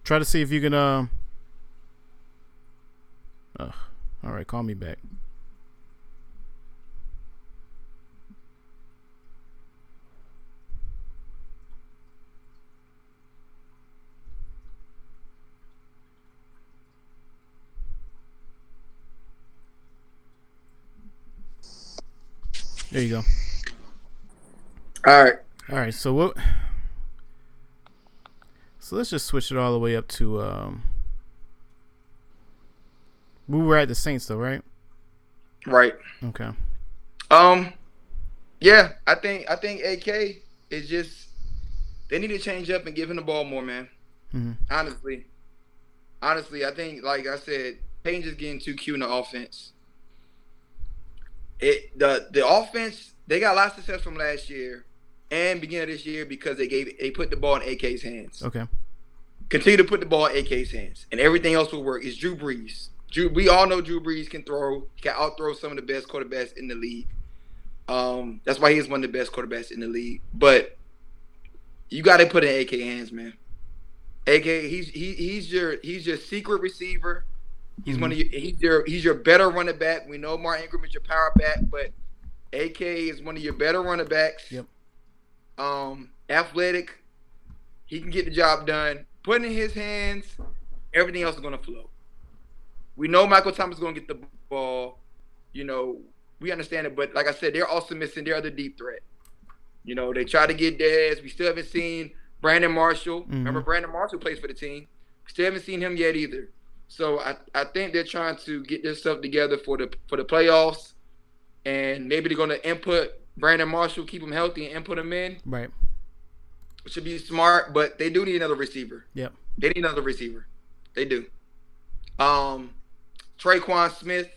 Try to see if you can um Ugh. Alright, call me back. There you go. All right. All right, so what? So let's just switch it all the way up to um. We were at the Saints though, right? Right. Okay. Um. Yeah, I think I think AK is just they need to change up and give him the ball more, man. hmm Honestly, honestly, I think like I said, Payne just getting too cute in the offense. it the the offense they got a lot of success from last year and beginning of this year because they gave they put the ball in AK's hands. Okay. Continue to put the ball in AK's hands, and everything else will work. It's Drew Brees. Drew, we all know Drew Brees can throw, he can outthrow some of the best quarterbacks in the league. Um, that's why he's one of the best quarterbacks in the league. But you got to put in AK hands, man. AK, he's he, he's your he's your secret receiver. He's one of your he's your he's your better running back. We know Mark Ingram is your power back, but AK is one of your better running backs. Yep. Um, athletic, he can get the job done. Put in his hands, everything else is gonna flow. We know Michael Thomas is gonna get the ball. You know, we understand it, but like I said, they're also missing their other deep threat. You know, they try to get Dez. We still haven't seen Brandon Marshall. Remember Brandon Marshall plays for the team. Still haven't seen him yet either. So I, I think they're trying to get this stuff together for the for the playoffs, and maybe they're gonna input Brandon Marshall, keep him healthy, and input him in. Right. Should be smart, but they do need another receiver. Yep. They need another receiver. They do. Um, Tre'Quan Smith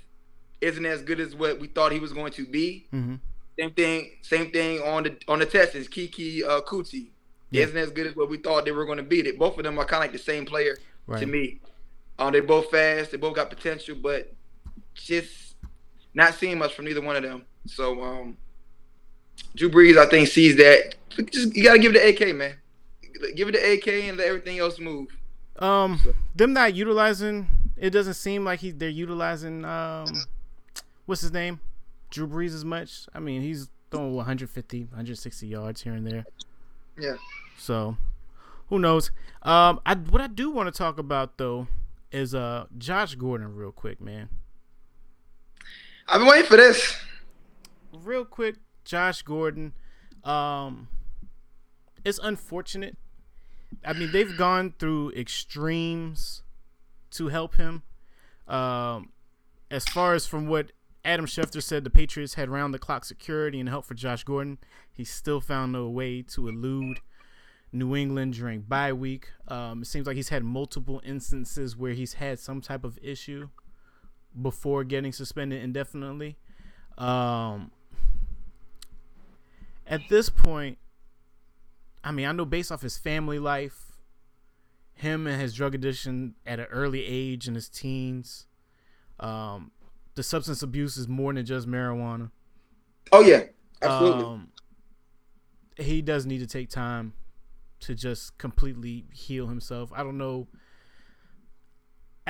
isn't as good as what we thought he was going to be. Mm-hmm. Same thing. Same thing on the on the Texans. Keke uh, Coutee Yeah. isn't as good as what we thought they were going to be. They, both of them are kind of like the same player Right. to me. Um, they both fast. They both got potential, but just not seeing much from either one of them. So, um, Drew Brees, I think, sees that. Just you got to give it to AK, man. Give it to AK and let everything else move. Um, them not utilizing. It doesn't seem like he they're utilizing. Um, what's his name? Drew Brees as much. I mean, he's throwing 150, 160 yards here and there. Yeah. So, who knows? Um, I what I do want to talk about though is uh Josh Gordon real quick, man. I've been waiting for this. Real quick, Josh Gordon. Um, it's unfortunate. I mean, they've gone through extremes to help him. Um, as far as from what Adam Schefter said, the Patriots had round the clock security and help for Josh Gordon. He still found a way to elude New England during bye week. Um, it seems like he's had multiple instances where he's had some type of issue before getting suspended indefinitely. Um, at this point, I mean, I know based off his family life, him and his drug addiction at an early age in his teens, um, the substance abuse is more than just marijuana. Oh yeah, absolutely. Um, he does need to take time to just completely heal himself. I don't know.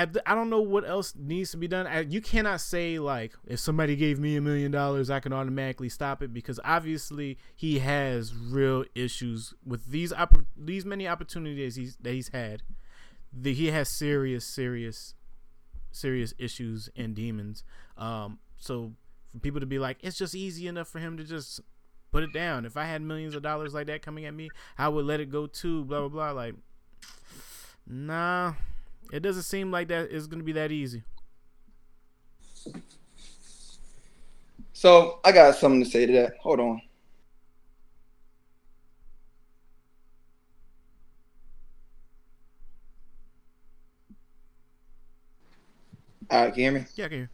The, I don't know what else needs to be done. I, you cannot say like if somebody gave me a million dollars, I can automatically stop it because obviously he has real issues with these oppor- these many opportunities he's, that he's had. The, he has serious, serious, serious issues and demons. Um, so for people to be like, it's just easy enough for him to just put it down. If I had millions of dollars like that coming at me, I would let it go too. Blah blah blah. Like, nah, it doesn't seem like that is gonna be that easy. So I got something to say to that. Hold on. All right, can you hear me? Yeah, I can hear.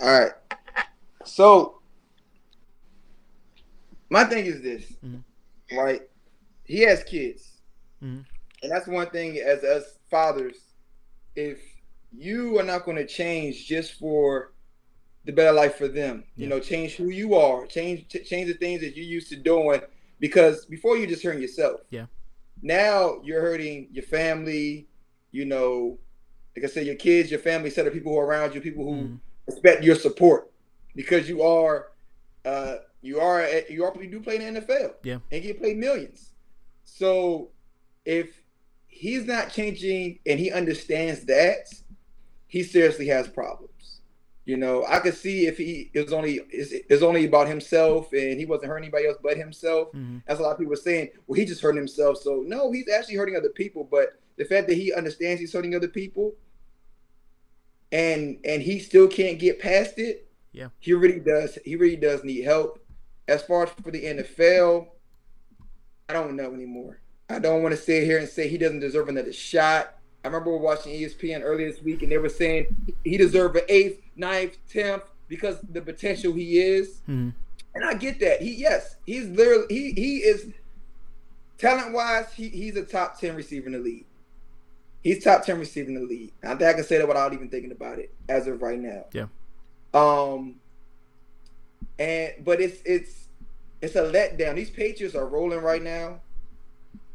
All right. So my thing is this, Mhm. right? He has kids, Mhm. And that's one thing as us fathers. If you are not going to change just for the better life for them, you know, change who you are, change ch- change the things that you're used to doing, because before you're just hurting yourself. Yeah. Now you're hurting your family. You know, like I said, your kids, your family, set of people who are around you, people who Mhm. respect your support because you are uh you are you are you do play in the NFL. Yeah. And you play millions. So if he's not changing and he understands that, he seriously has problems. You know, I could see if he is only is is only about himself and he wasn't hurting anybody else but himself. Mhm. That's a lot of people saying, well, he just hurting himself. So no, he's actually hurting other people. But the fact that he understands he's hurting other people, and and he still can't get past it. Yeah. he really does. He really does need help. As far as for the NFL, I don't know anymore. I don't want to sit here and say he doesn't deserve another shot. I remember watching ESPN earlier this week, and they were saying he deserved an eighth, ninth, tenth, because the potential he is. Mhm. And I get that. He yes, he's literally he he is talent wise, he, he's a top 10 receiver in the league. He's top 10 receiver in the league. I think I can say that without even thinking about it as of right now. Yeah. Um and but it's it's it's a letdown. These Patriots are rolling right now.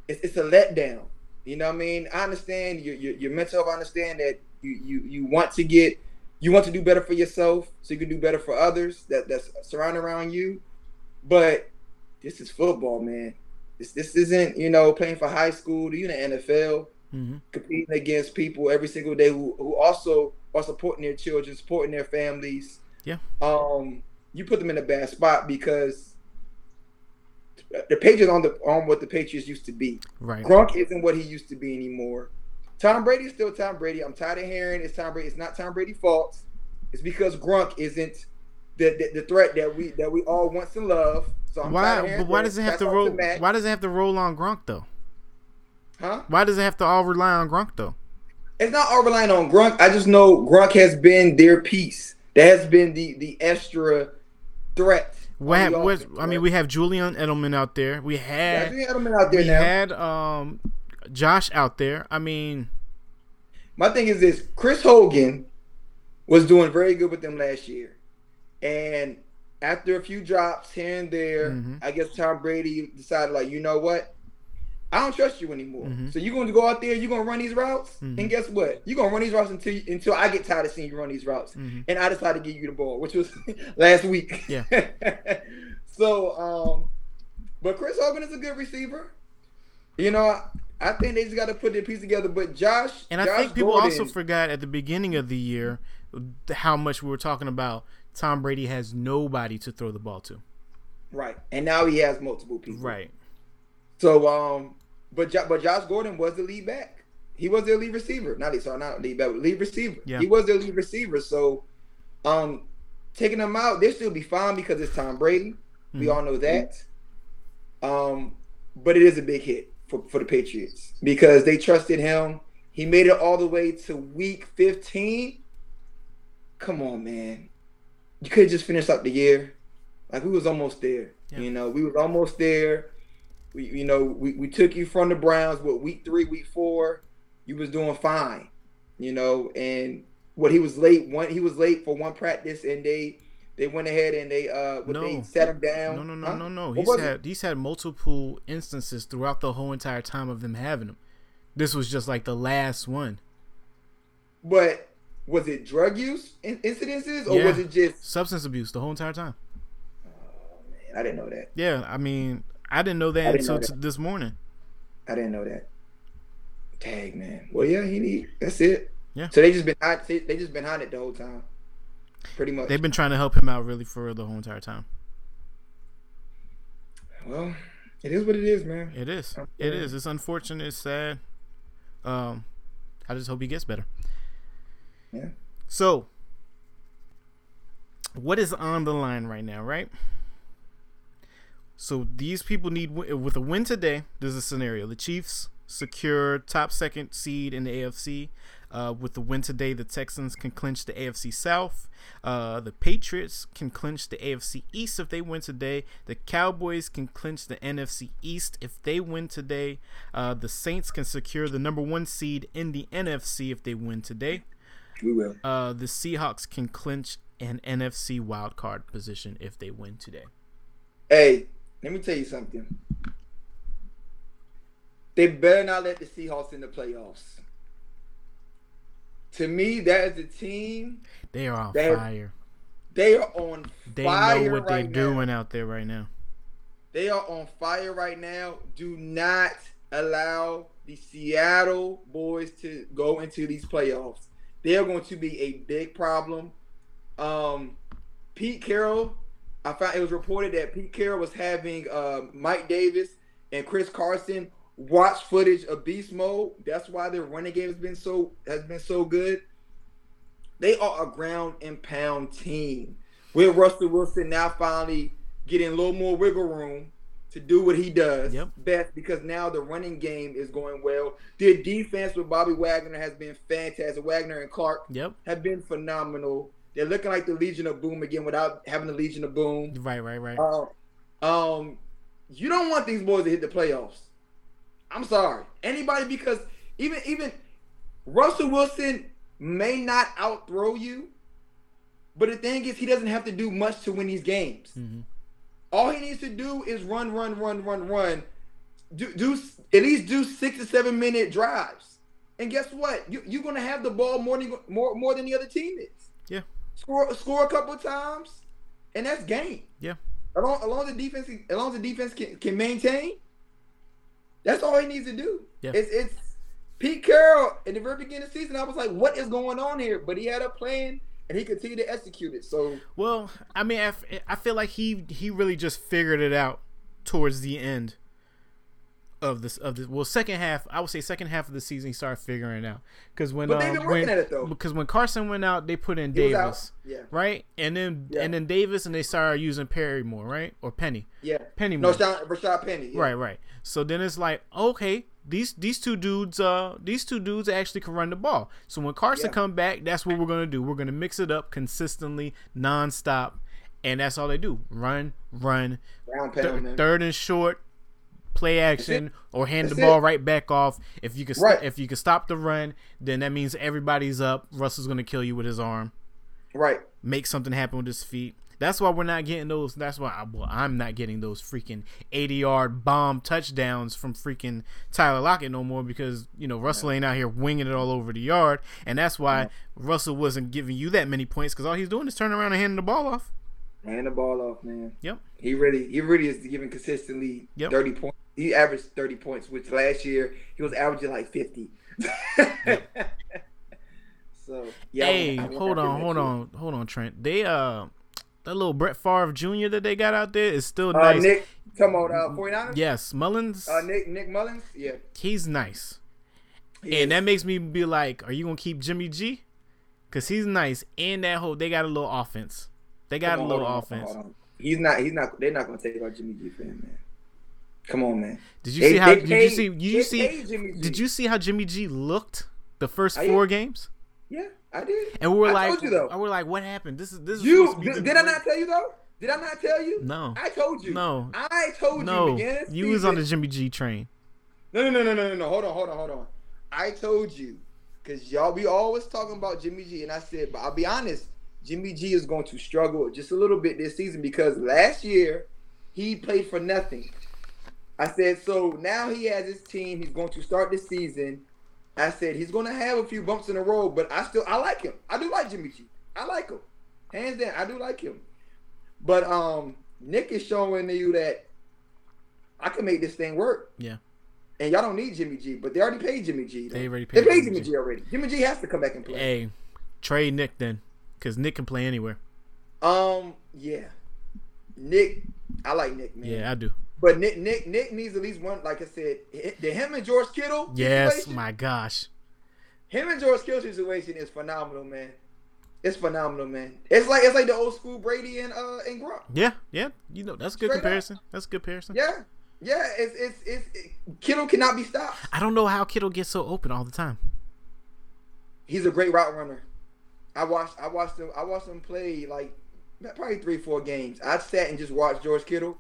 It's it's a letdown. You know what I mean? I understand your your, your mental health. I understand that you, you you want to get you want to do better for yourself so you can do better for others that that's surrounding around you. But this is football, man. This this isn't you know playing for high school. You in the NFL Mhm. competing against people every single day who, who also are supporting their children, supporting their families. Yeah. Um, you put them in a bad spot because the Patriots on the on what the Patriots used to be. Right. Gronk isn't what he used to be anymore. Tom Brady is still Tom Brady. I'm tired of hearing it's Tom Brady. It's not Tom Brady's fault. It's because Gronk isn't the, the, the threat that we that we all once and love. So I'm Why? But why does it have to roll? Why does it have to roll on Gronk though? Huh? Why does it have to all rely on Gronk though? It's not all relying on Gronk. I just know Gronk has been their piece. That has been the the extra threat. What, on hap- the what offense, I mean, right? we have Julian Edelman out there. We Yeah, had Julian Edelman out there we now. had um Josh out there. I mean, My thing is this: Chris Hogan was doing very good with them last year, and after a few drops here and there, Mhm. I guess Tom Brady decided, like, you know what? I don't trust you anymore. Mhm. So you're going to go out there, you're going to run these routes, Mhm. and guess what? You're going to run these routes until until I get tired of seeing you run these routes. mhm. and I decided to give you the ball, which was last week. Yeah. so, um, but Chris Hogan is a good receiver. You know, I think they just got to put their piece together. But Josh, and I Josh think people Gordon, also forgot at the beginning of the year how much we were talking about. Tom Brady has nobody to throw the ball to. right, and now he has multiple people. Right. So, um, but Jo- but Josh Gordon was the lead back. He was their lead receiver. Not lead, sorry, not lead back, lead receiver. Yeah. He was their lead receiver. So, um, taking them out, they still be fine because it's Tom Brady. We Mhm. all know that. Um, but it is a big hit for, for the Patriots because they trusted him. He made it all the way to week 15. Come on, man. You could just finish up the year. Like we was almost there. Yeah. You know, we was almost there. We you know, we, we took you from the Browns with week three, week four. You was doing fine. You know, and what he was late one he was late for one practice and they they went ahead and they uh what they No. sat him down. No, no, no, Huh? no, no. What He's was it? had he's had multiple instances throughout the whole entire time of them having him. This was just like the last one. But was it drug use in- incidences or Yeah. was it just? Substance abuse the whole entire time. Oh, man, I didn't know that. Yeah, I mean, I didn't know that didn't until know that. this morning. I didn't know that. Tag man. Well, yeah, he need. That's it. Yeah. So they just been they just been hiding it the whole time. Pretty much. They've been trying to help him out really for the whole entire time. well, it is what it is, man. It is. It is. It's unfortunate. It's sad. Um, I just hope he gets better. Yeah. So, what is on the line right now, right? So these people need with a win today. There's a scenario: the Chiefs secure top second seed in the AFC. Uh, with the win today, the Texans can clinch the AFC South. Uh, the Patriots can clinch the AFC East if they win today. The Cowboys can clinch the NFC East if they win today. Uh, the Saints can secure the number one seed in the NFC if they win today. We will. Uh, the Seahawks can clinch an NFC wild card position if they win today. Hey, let me tell you something. They better not let the Seahawks in the playoffs. To me, that is a team. They are on They're fire. They are on They fire know what they're right now. doing out there right now. They are on fire right now. Do not allow the Seattle boys to go into these playoffs. They are going to be a big problem. Um, Pete Carroll, I found it was reported that Pete Carroll was having uh, Mike Davis and Chris Carson watch footage of Beast Mode. That's why their running game has been so has been so good. They are a ground and pound team. With Russell Wilson now finally getting a little more wiggle room to do what he does Yep. best because now the running game is going well. Their defense with Bobby Wagner has been fantastic. Wagner and Clark Yep. have been phenomenal. They're looking like the Legion of Boom again without having the Legion of Boom. Right, right, right. Um, um, you don't want these boys to hit the playoffs. I'm sorry, anybody because even even Russell Wilson may not outthrow you, but the thing is he doesn't have to do much to win these games. hmm All he needs to do is run, run, run, run, run. Do, do at least do six to seven minute drives. And guess what? You, you're gonna have the ball more than more more than the other team is. Yeah. Score score a couple times, and that's game. Yeah. As long, as the defense as long as the defense can, can maintain, that's all he needs to do. Yeah. It's it's Pete Carroll in the very beginning of the season. I was like, what is going on here? But he had a plan and he continued to execute it. So Well, I mean, I, I feel like he he really just figured it out towards the end of this of this. Well, second half, I would say second half of the season, he started figuring it out because when But they've um, been working when at it, though. because when Carson went out, they put in he. Davis, Yeah. right, and then Yeah. and then Davis, and they started using Perry more, right, or Penny, Yeah. Penny No, more, Sean, Rashaad Penny. Yeah. right, right. So then it's like, okay, these these two dudes, uh, these two dudes actually can run the ball. So when Carson Yeah. come back, that's what we're gonna do. We're gonna mix it up consistently, nonstop, and that's all they do: run, run, Round Thir- third and short, play action, or hand That's the ball it. right back off. If you can, Right. if you can stop the run, then that means everybody's up. Russell's gonna kill you with his arm. Right. Make something happen with his feet. That's why we're not getting those. That's why I, well, I'm not getting those freaking 80 yard bomb touchdowns from freaking Tyler Lockett no more because you know Russell ain't out here winging it all over the yard, and that's why Russell wasn't giving you that many points because all he's doing is turning around and handing the ball off. Hand the ball off, man. Yep. He really, he really is giving consistently Yep. 30 points. He averaged 30 points, which last year he was averaging like 50. so, yeah. I hey, I want hold on, hold on, hold on, Trent. They uh, that little Brett Favre Jr. that they got out there is still Uh, nice. Nick, come on, uh, 49ers? Yes, Mullens. Uh, Nick, Nick Mullens? Yeah. he's nice, He and is. that makes me be like, are you gonna keep Jimmy G? Cause he's nice, and that whole they got a little offense. They got Come a little on, offense. He's not, he's not, they're not going to take out Jimmy G fan, man. Come on, man. Did you They- see how? Did you see? Did you see? Jimmy G. Did you see how Jimmy G looked the first yeah. four games? Yeah, I did. And we were I like, you. I were like, what happened? This is this is You did, did I not tell you though? Did I not tell you? No. I told you. No. I told you. No, you was on the Jimmy G train. No, no, no, no, no, no, no. Hold on, hold on, hold on. I told you because y'all be always talking about Jimmy G, and I said, but I'll be honest, Jimmy G is going to struggle just a little bit this season because last year he played for nothing. I said, so now he has his team. He's going to start the season. I said he's going to have a few bumps in the road, but I still I like him. I do like Jimmy G. I like him, hands down. I do like him. But um, Nick is showing you that I can make this thing work. Yeah. And y'all don't need Jimmy G, but they already paid Jimmy G. though. They already paid. They paid Jimmy Jimmy G. G already. Jimmy G has to come back and play. Hey, trade Nick then, because Nick can play anywhere. Um, yeah. Nick, I like Nick, man. Yeah, I do. But Nick, Nick, Nick needs at least one. Like I said, the him and George Kittle. Yes, my gosh. him and George Kittle situation is phenomenal, man. It's phenomenal, man. It's like it's like the old school Brady and uh and Gronk. Yeah, yeah. You know that's a good Straight up. comparison. That's a good comparison. Yeah, yeah. It's it's it's it, Kittle cannot be stopped. I don't know how Kittle gets so open all the time. He's a great route runner. I watched I watched him I watched him play like probably three four games. I sat and just watched George Kittle.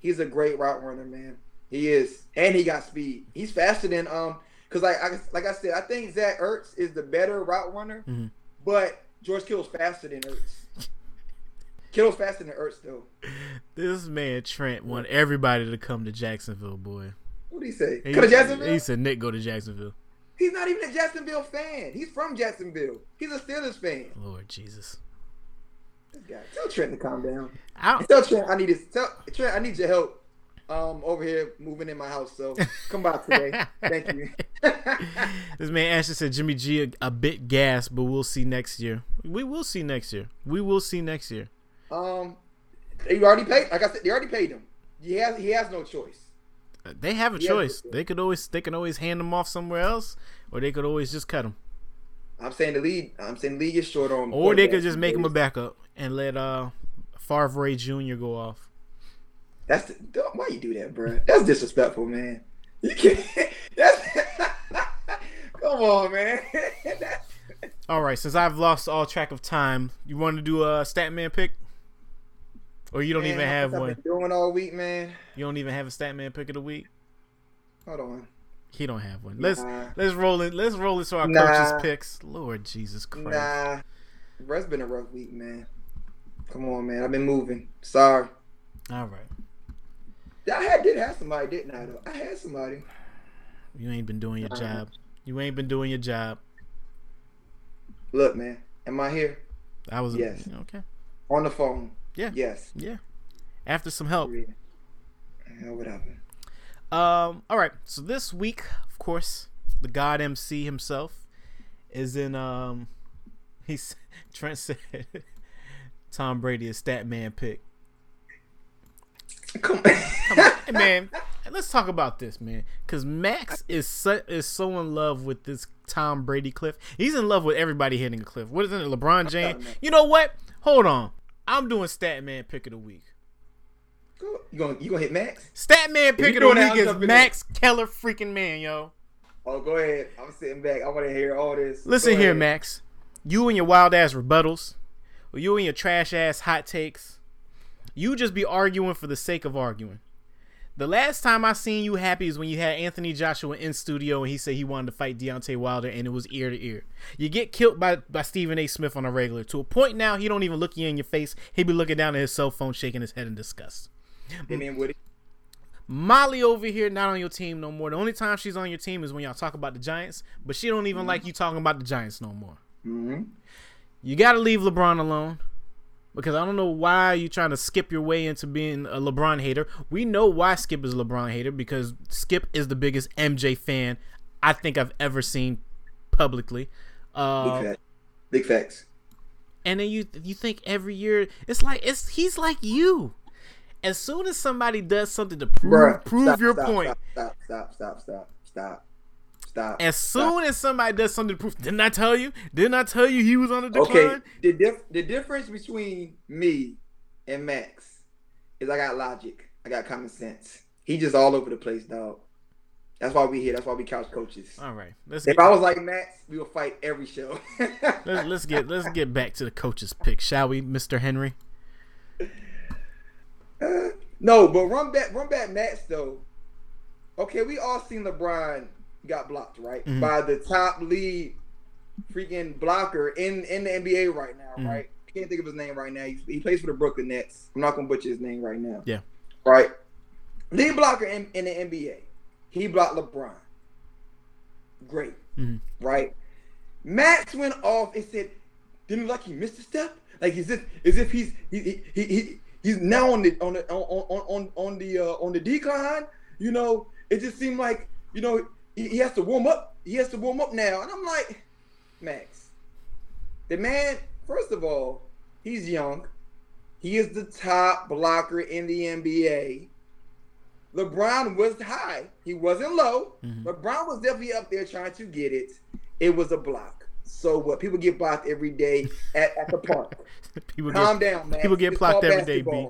He's a great route runner, man. He is, and he got speed. He's faster than um because like I like I said, I think Zach Ertz is the better route runner, Mhm. but George Kittle's faster than Ertz. Kittle's faster than Ertz though. This man Trent want everybody to come to Jacksonville, boy. What did he say? He, Go to Jacksonville. he said Nick go to Jacksonville. He's not even a Jacksonville fan. He's from Jacksonville. He's a Steelers fan. Lord Jesus. This guy. Tell Trent to calm down. I, Tell Trent I need his tell Trent I need your help. Um, over here moving in my house, so come by today. Thank you. this man Ashley said Jimmy G a, a bit gas, but we'll see next year. We will see next year. We will see next year. um, they already paid. Like I said, they already paid him. He has he has no choice. They have a choice. but- They could always they can always hand them off somewhere else, or they could always just cut him, I'm saying the league. I'm saying the league is short on. or they could just make him a backup and let uh Favre Jr. go off. That's the, why you do that, bro. That's disrespectful, man. You can't. That's come on, man. All right, since I've lost all track of time, you want to do a Statman pick, or you don't Man, even have one? been doing all week, man. You don't even have a Statman pick of the week. Hold on. He don't have one. Let's Nah. let's roll it. Let's roll it to our Nah. coaches picks. Lord Jesus Christ. Nah, bruh's been a rough week, man. Come on, man. I've been moving. Sorry. All right, I had did have somebody, didn't I? Though I had somebody. you ain't been doing your Nah. job. You ain't been doing your job. Look, man. Am I here I was Yes. okay. on the phone? Yeah. Yes. Yeah. After some help. Yeah. Yeah, whatever. Um. All right. So this week, of course, the God MC himself is in. Um. He's Trent said Tom Brady is stat man pick. Come Come on, Hey, man. Let's talk about this, man. Because Max is so, is so in love with this Tom Brady cliff. He's in love with everybody hitting a cliff. What is it? LeBron James. You know what? Hold on. I'm doing stat man pick of the week. You gonna you gonna hit Max? Stat man pick of the week is jumping in. Max Keller freaking man, yo. Oh, go ahead. I'm sitting back. I want to hear all this. Listen Go here, ahead. Max. You and your wild ass rebuttals, you and your trash ass hot takes, you just be arguing for the sake of arguing. The last time I seen you happy is when you had Anthony Joshua in studio and he said he wanted to fight Deontay Wilder and it was ear to ear. You get killed by, by Stephen A. Smith on a regular. To a point now, he don't even look you in your face. He be looking down at his cell phone, shaking his head in disgust. In with it. Molly over here not on your team no more. The only time she's on your team is when y'all talk about the Giants, but she don't even like you talking about the Giants no more. Mm-hmm. You got to leave LeBron alone because I don't know why you're trying to skip your way into being a LeBron hater. We know why Skip is a LeBron hater because Skip is the biggest MJ fan I think I've ever seen publicly. Big Uh, facts. Big facts. and then you you think every year it's like it's he's like you. As soon as somebody does something to prove Bruh, prove stop, your stop, point, Stop, stop, stop, stop, stop, stop. As stop. soon as somebody does something to prove, didn't I tell you? Didn't I tell you he was on the decline? Okay, the dif- the difference between me and Max is I got logic. I got common sense. He just all over the place, dog. That's why we here. That's why we couch coaches. All right, let's If get, I was like Max, we would fight every show. let's, let's get let's get back to the coach's pick, shall we, Mister Henry? Uh, no, but run back, run back, Max though. Okay, we all seen LeBron got blocked right Mhm. by the top lead freaking blocker in in the NBA right now, Mhm. right? Can't think of his name right now. He, he plays for the Brooklyn Nets. I'm not gonna butcher his name right now. Yeah. Right. Lead blocker in, in the NBA. He blocked LeBron. Great. Mhm. Right. Max went off and said, "Didn't look like he missed a step? Like as if as if he's he he, he, he he's now on the on the on on on, on the uh, on the decline. You know, it just seemed like you know he, he has to warm up. He has to warm up now, and I'm like, Max, the man. First of all, he's young. He is the top blocker in the NBA. LeBron was high. He wasn't low. Mhm. LeBron was definitely up there trying to get it. It was a block. So what? People get blocked every day at, at the park. people Calm get down, man. people get blocked every day, B.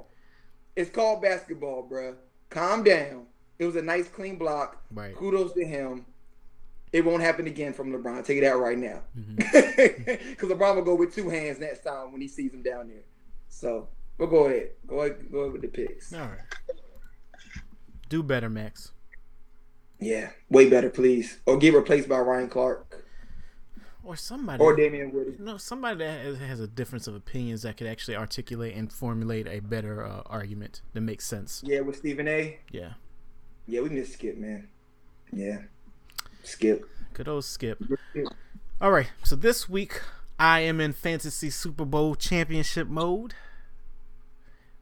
It's called basketball, bruh. Calm down. It was a nice, clean block. right. Kudos to him. It won't happen again from LeBron. I'll tell you that right now. Because LeBron will go with two hands next time when he sees him down there. So we'll go ahead. Go ahead, go ahead with the picks. All right. Do better, Max. Yeah, way better, please. Or get replaced by Ryan Clark Or somebody. or Damien Woody. no, somebody that has, has a difference of opinions that could actually articulate and formulate a better uh, argument that makes sense. Yeah, with Stephen A. Yeah. Yeah, we missed Skip, man. Yeah, Skip. Good old Skip. All right. So this week I am in fantasy Super Bowl championship mode.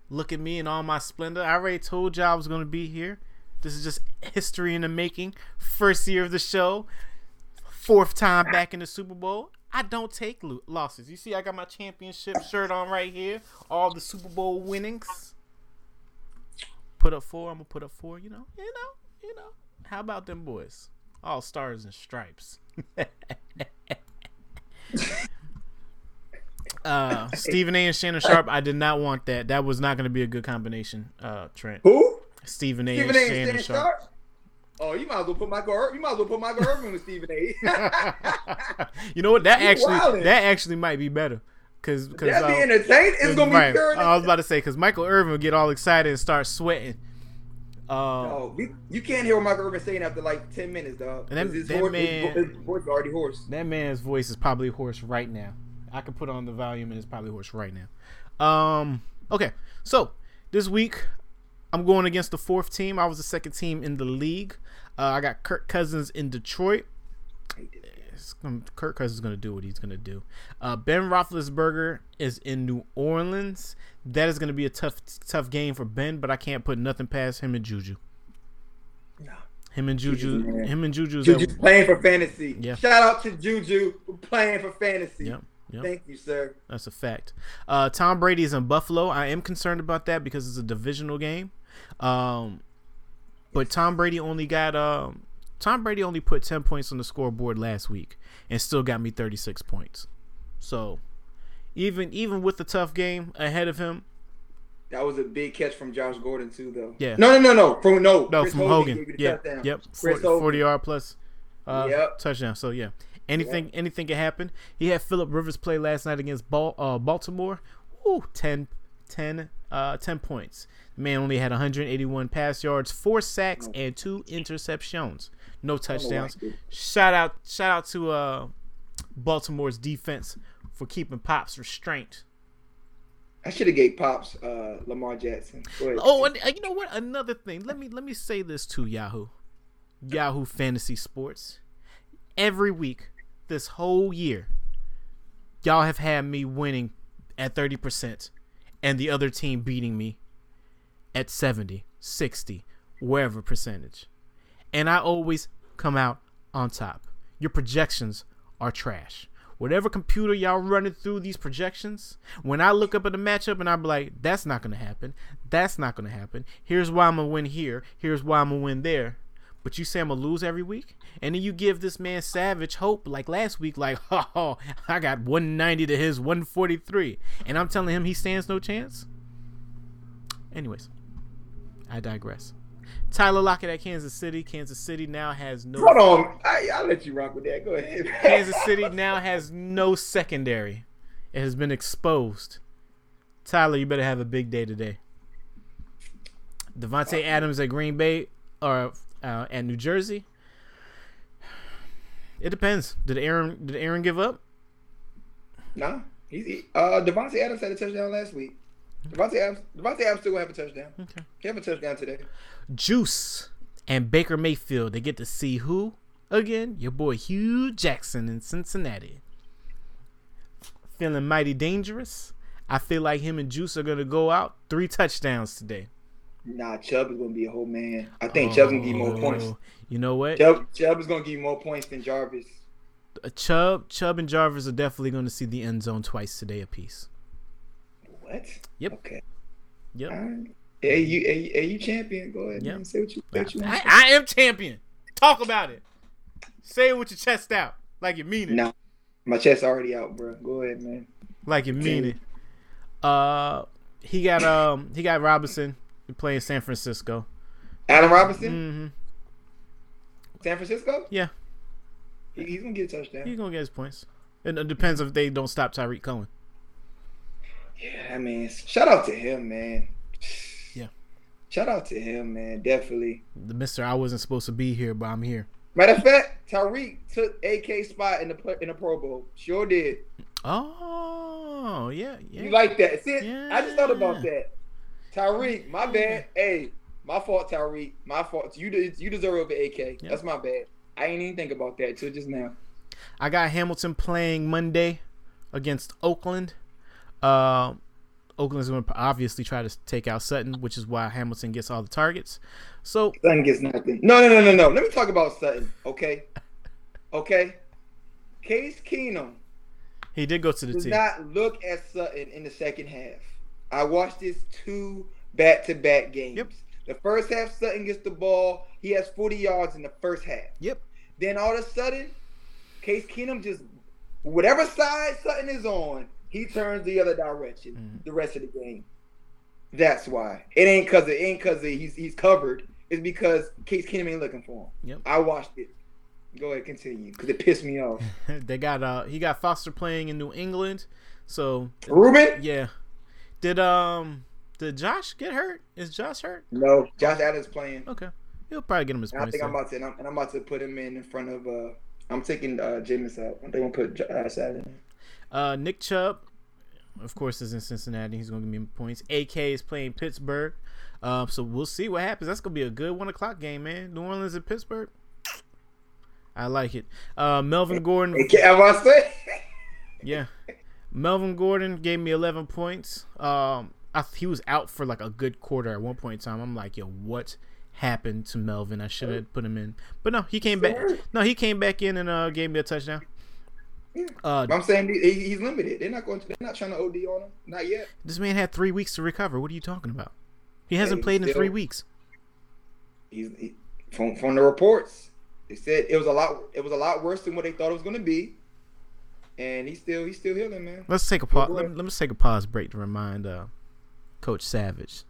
Look at me in all my splendor. I already told y'all I was going to be here. This is just history in the making. First year of the show. Fourth time back in the Super Bowl. I don't take losses. You see, I got my championship shirt on right here. All the Super Bowl winnings. Put up four. I'm gonna put up four. You know, you know, you know. How about them boys? All stars and stripes. uh, Stephen A. and Shannon Sharpe. I did not want that. That was not going to be a good combination. Uh, Trent. Who? Stephen A. Stephen and A. Shannon Shannon Sharpe. Sharpe. Oh, you might as well put Michael. Ir- You might as well put Michael Irvin with Stephen A. you know what? That You actually wildin'. that actually might be better because because That'd be entertaining. It's gonna be right. I was about to say because Michael Irvin will get all excited and start sweating. Um, Oh, we, you can't hear what Michael Irvin saying after like ten minutes, dog. And that- his, that voice, man- his, his voice is already hoarse. That man's voice is probably hoarse right now. I can put on the volume and it's probably hoarse right now. Um, okay, so this week I'm going against the fourth team. I was the second team in the league. Uh, I got Kirk Cousins in Detroit. It's gonna- Kirk Cousins is going to do what he's going to do. Uh, ben Roethlisberger is in New Orleans. That is going to be a tough, tough game for Ben, but I can't put nothing past him and Juju. No. Him and Juju. Juju, him and Juju. is Juju's playing for fantasy. Yeah. Shout out to Juju for playing for fantasy. Yep. Yep. Thank you, sir. That's a fact. Uh, Tom Brady is in Buffalo. I am concerned about that because it's a divisional game. Um, but Tom Brady only got um, Tom Brady only put ten points on the scoreboard last week and still got me thirty six points. So even even with the tough game ahead of him, That was a big catch from Josh Gordon too, though. Yeah. No, no, no, no. From no. no Chris from Hogan Hogan, yeah, touchdown. yep, Chris 40, Hogan. 40 yard plus uh, Yep. touchdown. So yeah, anything anything can happen. He had Philip Rivers play last night against Bal- uh, Baltimore. Ooh, 10, 10, uh, 10 points. The man only had 181 pass yards, four sacks, and two interceptions. No touchdowns. Shout out, shout out to uh, Baltimore's defense for keeping Pops restraint. I should have gave Pops uh, Lamar Jackson. Oh, and uh, you know what? Another thing. Let me let me say this to Yahoo, Yahoo Fantasy Sports. Every week, this whole year, y'all have had me winning at thirty percent, and the other team beating me at 70, 60, wherever percentage, and I always come out on top. Your projections are trash. Whatever computer y'all running through these projections, when I look up at the matchup and I'm like, that's not gonna happen. That's not gonna happen. Here's why I'm gonna win here. Here's why I'm gonna win there. But you say I'm gonna lose every week, and then you give this man Savage hope like last week, like, oh, I got 190 to his 143, and I'm telling him he stands no chance. Anyways, I digress. Tyler Lockett at Kansas City. Kansas City now has no. Hold on. I, I'll let you rock with that. Go ahead. Kansas City now has no secondary. It has been exposed. Tyler, you better have a big day today. Davante Adams at Green Bay or uh, at New Jersey. It depends. Did Aaron did Aaron give up? Nah. He's, he, uh, Davante Adams had a touchdown last week. Davante Adams, Davante Adams still gonna have a touchdown. Okay. He have a touchdown today. Juice and Baker Mayfield. They get to see who again? Your boy Hue Jackson in Cincinnati. Feeling mighty dangerous. I feel like him and Juice are gonna go out three touchdowns today. Nah, Chubb is gonna be a whole man. I think Chubb's gonna give you more oh, points. Oh, You know what? Chubb, Chubb is gonna give you more points than Jarvis. Chubb, Chubb, and Jarvis are definitely going to see the end zone twice today apiece. What? Yep. Okay. Yep. Right. Hey, you, hey, hey, you champion. Go ahead, Yep. man. Say what you, what you want. I, I am champion. Talk about it. Say it with your chest out, like you mean it. Nah, my chest already out, bro. Go ahead, man. Like you mean it. Uh, he got um he got Robinson playing San Francisco. Adam Robinson, Mm-hmm. San Francisco. Yeah, He, he's gonna get a touchdown. he's gonna get his points. It, it depends if they don't stop Tarik Cohen. Yeah, I mean, shout out to him, man. Yeah. Shout out to him, man. Definitely. The Mister, I wasn't supposed to be here, but I'm here. Matter of fact, Tyreek took AK spot in the in the Pro Bowl. Sure did. Oh yeah, yeah. You like that? See, I just thought about that. Tyreek, my bad. Hey, my fault, Tyreek. My fault. You de- you deserve an AK. Yeah. That's my bad. I ain't even think about that till just now. I got Hamilton playing Monday against Oakland. Uh, Oakland's going to obviously try to take out Sutton, which is why Hamilton gets all the targets. So Sutton gets nothing. No, no, no, no, no. Let me talk about Sutton. Okay. Okay. Case Keenum he did go to the team. not look at Sutton in the second half. I watched this two back-to-back games. Yep. The first half, Sutton gets the ball. He has 40 yards in the first half. Yep. Then all of a sudden, Case Keenum just whatever side Sutton is on, he turns the other direction Mhm. the rest of the game. That's why. It ain't cause it ain't cause he's he's covered. It's because Case Keenum ain't looking for him. Yep. I watched it. Go ahead, continue, because it pissed me off. they got uh he got Foster playing in New England, so Ruben? yeah. Did um did Josh get hurt? Is Josh hurt? No, Josh Allen's playing. Okay, he'll probably get him his And I think I'm about to, and I'm, and I'm about to put him in in front of. uh I'm taking uh Jameis out. I think I'm gonna put Josh Allen. Uh, Nick Chubb, of course, is in Cincinnati. He's gonna give me points. AK is playing Pittsburgh. Um, so we'll see what happens. That's gonna be a good one o'clock game, man. New Orleans and Pittsburgh. I like it. Uh, Melvin Gordon. Am I say? Yeah. Melvin Gordon gave me 11 points. Um, I, he was out for like a good quarter at one point in time. I'm like, yo, what happened to Melvin? I should have put him in, but no, he came back. No, he came back in and uh, gave me a touchdown. Uh, But I'm saying he, he's limited. They're not going. To, they're not trying to OD on him. Not yet. this man had three weeks to recover. What are you talking about? He hasn't played in still- three weeks. He's he, from from the reports. They said it was a lot. It was a lot worse than what they thought it was going to be. And he's still he's still healing, man. Let's take a pause. Let, let me take a pause break to remind uh, Coach Savage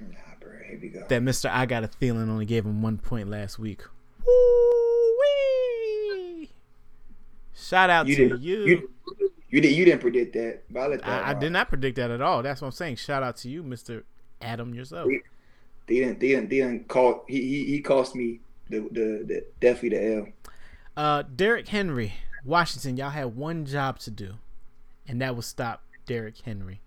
Nah, bro. Here we go. that Mister I got a feeling only gave him one point last week. Woo-wee. Shout out You to you. You, you did. You didn't predict that. But I let that. I, I did not predict that at all. That's what I'm saying. Shout out to you, Mister Adam yourself. They didn't. They didn't. They didn't call. He he, he cost me the, the the definitely the L. Uh, Derrick Henry, Washington. Y'all had one job to do, and that was stop Derrick Henry,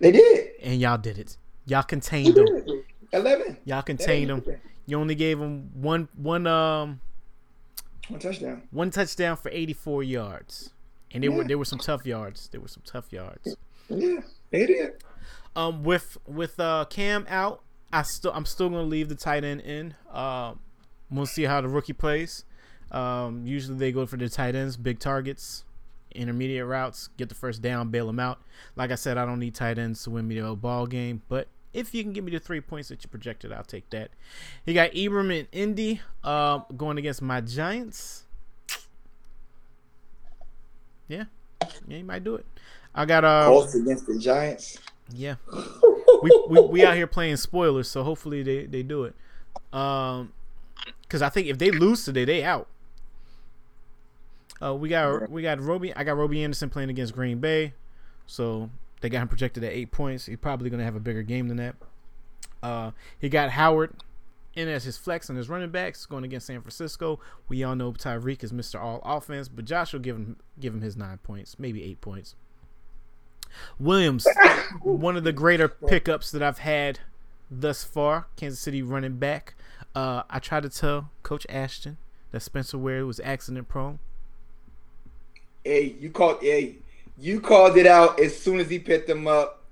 They did. and y'all did it. Y'all contained him. did. Eleven. Y'all contained him. You only gave him one one um One touchdown. one touchdown for 84 yards, and they were there were some tough yards. There were some tough yards. Yeah, they did. Um, with with uh Cam out, I still I'm still gonna leave the tight end in. Um, we'll see how the rookie plays. Um, usually they go for the tight ends, big targets, intermediate routes, get the first down, bail them out. Like I said, I don't need tight ends to win me the ball game, but if you can give me the three points that you projected, I'll take that. He got Ebron and Indy uh, going against my Giants. Yeah, yeah, he might do it. I got uh, Colts against the Giants. yeah, we, we we out here playing spoilers, so hopefully they they do it. Um, because I think if they lose today, they out. Uh, we got we got Robby. I got Robby Anderson playing against Green Bay, so they got him projected at eight points. He's probably gonna have a bigger game than that. Uh, he got Howard in as his flex and his running backs going against San Francisco. We all know Tyreek is Mr. All Offense, but Josh will give him give him his nine points, maybe eight points. Williams, one of the greater pickups that I've had thus far. Kansas City running back. Uh, I tried to tell Coach Ashton that Spencer Ware was accident prone. Hey, you called. Hey, you called it out as soon as he picked them up,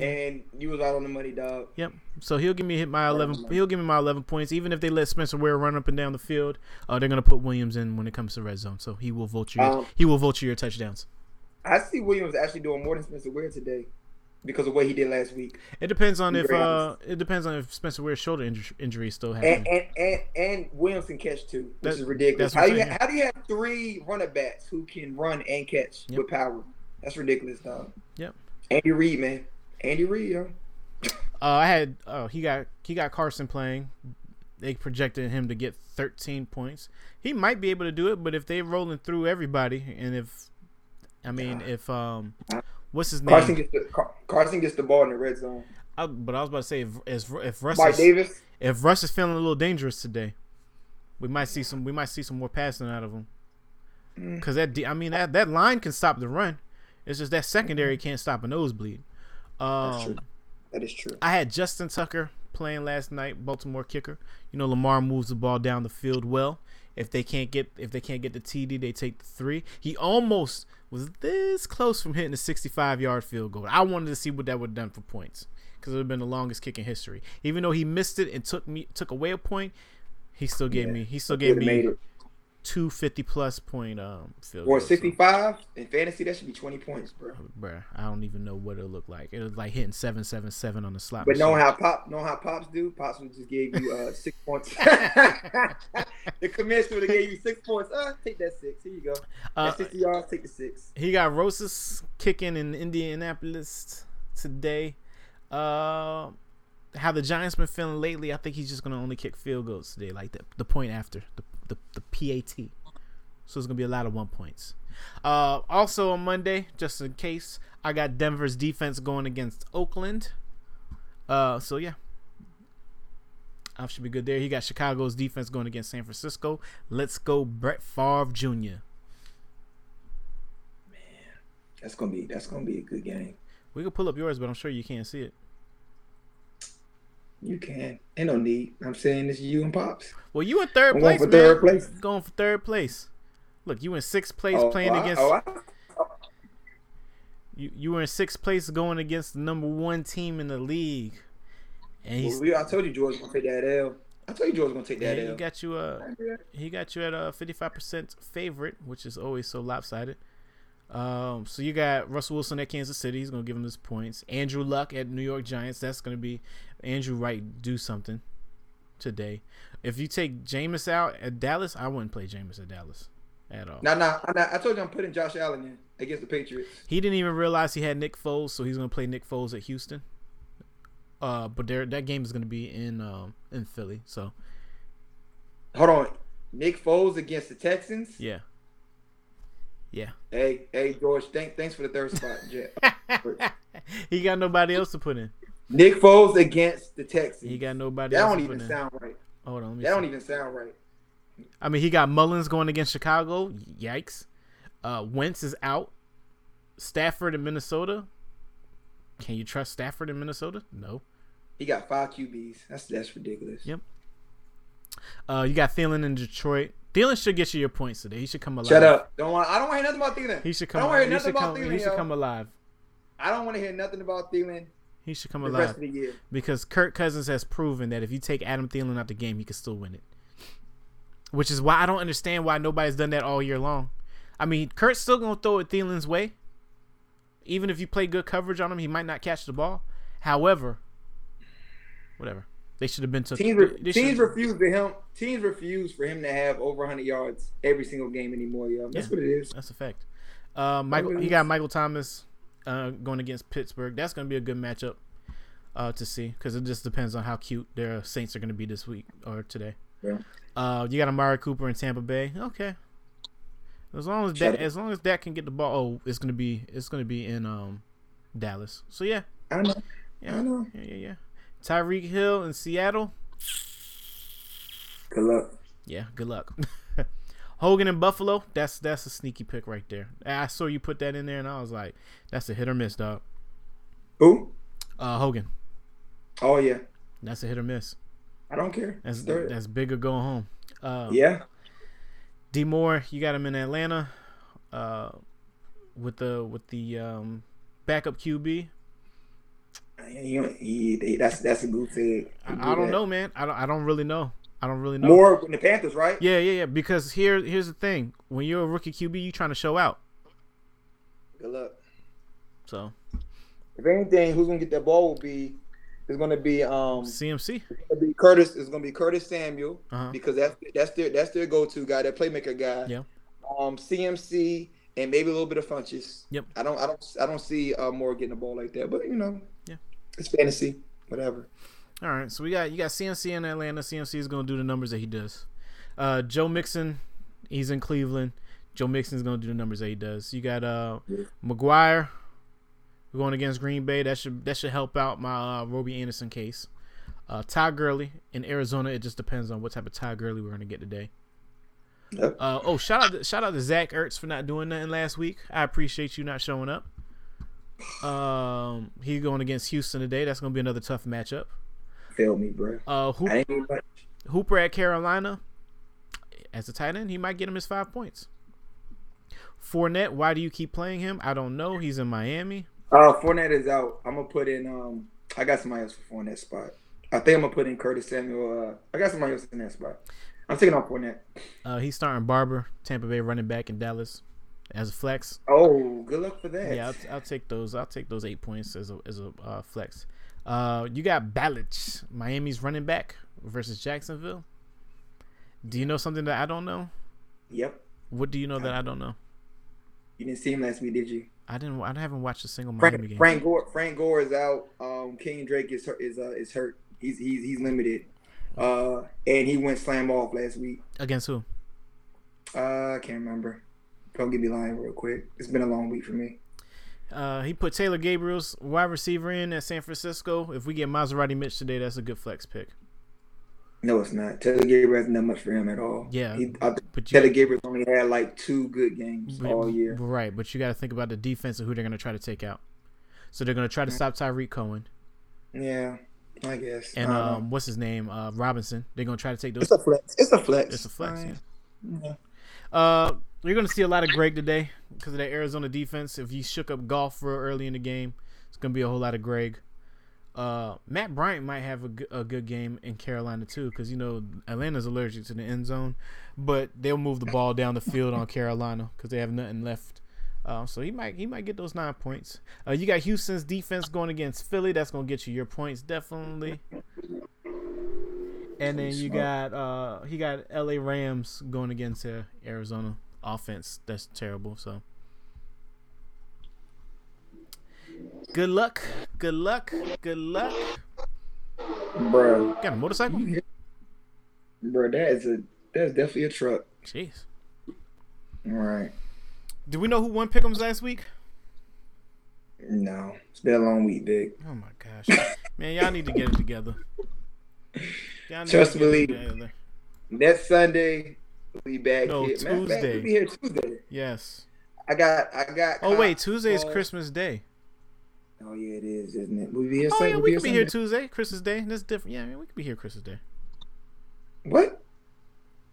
and you was out on the money, dog. Yep. So he'll give me hit my eleven. He'll give me my eleven points. Even if they let Spencer Ware run up and down the field, uh, they're gonna put Williams in when it comes to red zone. So he will vulture. Your, Um, he will vulture your touchdowns. I see Williams actually doing more than Spencer Ware today because of what he did last week. It depends on if uh, it depends on if Spencer Ware's shoulder injury, injury still And happening. and, and and Williams can catch too, which That- is ridiculous. How do you how do you have three running backs who can run and catch Yep. with power? That's ridiculous, dog. Yep. Andy Reid, man. Andy Reid, yo. Uh, I had oh he got he got Carson playing. They projected him to get 13 points. He might be able to do it, but if they're rolling through everybody, and if I mean if um what's his name? Carson gets the Carson gets the ball in the red zone. I, but I was about to say if if, if Russ Mike is, Davis. if Russ is feeling a little dangerous today, we might see some we might see some more passing out of him. Mm. Because that I mean that that line can stop the run. It's just that secondary can't stop a nosebleed. That's true. Um, That is true. I had Justin Tucker playing last night, Baltimore kicker. You know Lamar moves the ball down the field well. If they can't get if they can't get the TD, they take the three. He almost was this close from hitting the 65 yard field goal. I wanted to see what that would have done for points because it would have been the longest kick in history. Even though he missed it and took me took away a point, he still gave Yeah. me he still gave me two 50 plus point um field Or goals. So- 65 in fantasy, that should be 20 points, bro. Bro, I don't even know what it looked like. It was like hitting seven seven seven on the slot. But knowing how pop, know how pops do, pops would just gave you uh, six points. the commissioner would have gave you six points. Uh, take that six. Here you go. Uh, That's 60 yards. Take the six. He got Rosas kicking in Indianapolis today. Uh, how the Giants been feeling lately, I think he's just gonna only kick field goals today, like the the point after the the, the PAT. So it's gonna be a lot of one points. Uh, also on Monday, just in case, I got Denver's defense going against Oakland. Uh, so yeah, I should be good there. He got Chicago's defense going against San Francisco. Let's go, Brett Favre Jr. Man, that's gonna be that's gonna be a good game. We could pull up yours, but I'm sure you can't see it. You can. Ain't no need. I'm saying this you and pops. Well, you in third I'm place, going for third place. Going for third place. Look, you in sixth place Oh, playing I- against oh, you. You were in sixth place going against the number one team in the league, and he's well, we, I told you George gonna take that L. I told you George was gonna take yeah, that he got you uh he got you at a 55% favorite, which is always so lopsided. Um, so you got Russell Wilson at Kansas City. He's gonna give him his points. Andrew Luck at New York Giants. That's gonna be Andrew Wright do something today. If you take Jameis out at Dallas, I wouldn't play Jameis at Dallas at all. Nah, nah, nah, I told you I'm putting Josh Allen in against the Patriots. He didn't even realize he had Nick Foles, so he's gonna play Nick Foles at Houston. Uh, but there that game is gonna be in um in Philly. So Hold on, Nick Foles against the Texans. yeah, yeah. Hey, hey, George, thank, thanks for the third spot, Jet. he got nobody else to put in. Nick Foles against the Texans. He got nobody that else don't to even in. sound right. Hold on, let me That see. don't even sound right. I mean, he got Mullens going against Chicago. Yikes. Uh, Wentz is out. Stafford in Minnesota. Can you trust Stafford in Minnesota? No. He got five QBs. That's that's ridiculous. Yep. Uh, you got Thielen in Detroit. Thielen should get you your points today. He should come alive. Shut up. Don't want. I don't want to hear nothing about Thielen. He should I come. don't want to hear nothing come. about Thielen. He should yo. come alive. I don't want to hear nothing about Thielen He should come alive rest of the year. because Kirk Cousins has proven that if you take Adam Thielen out the game, he can still win it. Which is why I don't understand why nobody's done that all year long. I mean, Kirk's still gonna throw it Thielen's way. Even if you play good coverage on him, he might not catch the ball. However, whatever. They should have been took. Teams, re- teams refuse for him. Teams refuse for him to have over 100 yards every single game anymore. Yo, that's Yeah. what it is. That's a fact. Uh, Michael, he got Michael Thomas uh, going against Pittsburgh. That's going to be a good matchup uh, to see because it just depends on how cute their Saints are going to be this week or today. Yeah. Uh, you got Amari Cooper in Tampa Bay. Okay. As long as Shut that, up. as long as that can get the ball, oh, it's gonna be, it's gonna be in um, Dallas. So yeah, I know. yeah, I know. yeah, yeah, yeah. Tyreek Hill in Seattle. Good luck. Yeah, good luck. Hogan in Buffalo. That's that's a sneaky pick right there. I saw you put that in there, and I was like, that's a hit or miss, dog. Who? Uh, Hogan. Oh yeah. That's a hit or miss. I don't care. That's Third. that's big or going home. Uh, yeah. D Moore, you got him in Atlanta, uh, with the with the um, backup QB. He, he, he- that's that's a good thing. I, I don't know, man. I don't I don't really know. I don't really know. Moore in the Panthers, right? Yeah, yeah, yeah. Because here here's the thing: when you're a rookie QB, you trying to show out. Good luck. So If anything, who's gonna get that ball will be is gonna be um CMC. be Curtis is gonna be Curtis Samuel Uh-huh. because that's that's their that's their go to guy, that playmaker guy. Yeah. Um CMC and maybe a little bit of Funchess. Yep. I don't I don't I don't see uh Moore getting the ball like that, but you know. It's fantasy, whatever. All right, so we got you got CMC in Atlanta. CMC is going to do the numbers that he does. Uh, Joe Mixon, he's in Cleveland. Joe Mixon's going to do the numbers that he does. You got uh, McGuire going against Green Bay. That should that should help out my uh, Robby Anderson case. Uh, Ty Gurley in Arizona. It just depends on what type of Ty Gurley we're going to get today. Yep. Uh, oh, shout out to, shout out to Zach Ertz for not doing nothing last week. I appreciate you not showing up. Um, he's going against Houston today. That's going to be another tough matchup. Fail me, bro. Uh, Hoop, I ain't even much. Hooper at Carolina as a tight end, he might get him his five points. Fournette, why do you keep playing him? I don't know. He's in Miami. Uh Fournette is out. I'm gonna put in um I got somebody else for Fournette spot. I think I'm gonna put in Curtis Samuel. Uh, I got somebody else in that spot. I'm taking off Fournette. Uh, he's starting Barber, Tampa Bay running back in Dallas as a flex. Oh, good luck for that. Yeah, I'll, I'll take those. I'll take those eight points as a as a uh, flex. Uh, you got Ballage, Miami's running back versus Jacksonville. Do you know something that I don't know? Yep. What do you know that I don't know? You didn't see him last week, did you? I didn't. I haven't watched a single Miami Frank game. Frank Gore Frank Gore is out. Um, King Drake is hurt, is uh, is hurt. He's he's he's limited. Uh, and he went slam off last week. Against who? Uh, I can't remember. Don't get me lying real quick. It's been a long week for me. Uh, he put Taylor Gabriel's wide receiver in at San Francisco. If we get Maserati Mitch today, that's a good flex pick. No, it's not. Taylor Gabriel hasn't done much for him at all. Yeah, he, I, but you, Taylor Gabriel only had like two good games but, all year. Right, but you got to think about the defense and who they're going to try to take out. So they're going to try to stop Tarik Cohen. Yeah, I guess. And I um, what's his name? Uh, Robinson. They're going to try to take those. It's a flex. It's a flex. It's a flex. Right. Yeah. Uh, you're going to see a lot of Greg today because of that Arizona defense. If you shook up Goff real early in the game, it's going to be a whole lot of Greg. Uh, Matt Bryant might have a, g- a good game in Carolina too, because you know Atlanta's allergic to the end zone, but they'll move the ball down the field on Carolina because they have nothing left. Uh, so he might he might get those nine points. Uh, you got Houston's defense going against Philly. That's gonna get you your points definitely. And then you got uh he got L.A. Rams going against uh, Arizona offense. That's terrible. So good luck, good luck, good luck. Bro, Got a motorcycle? bro, that is a that's definitely a truck. Jeez. All right. Do we know who won Pick'ems last week? No, it's been a long week, Dick. Oh my gosh, man, y'all need to get it together. Trust to get it me. together. Next Sunday, we back No, here. Tuesday. We'll be here Tuesday. Yes. I got, I got. Oh wait, Tuesday is uh, Christmas Day. Oh yeah, it is, isn't it? We'll be here. Oh Sunday. yeah, we'll we could be here Tuesday, Christmas Day. That's different. Yeah, I mean, we could be here Christmas Day. What?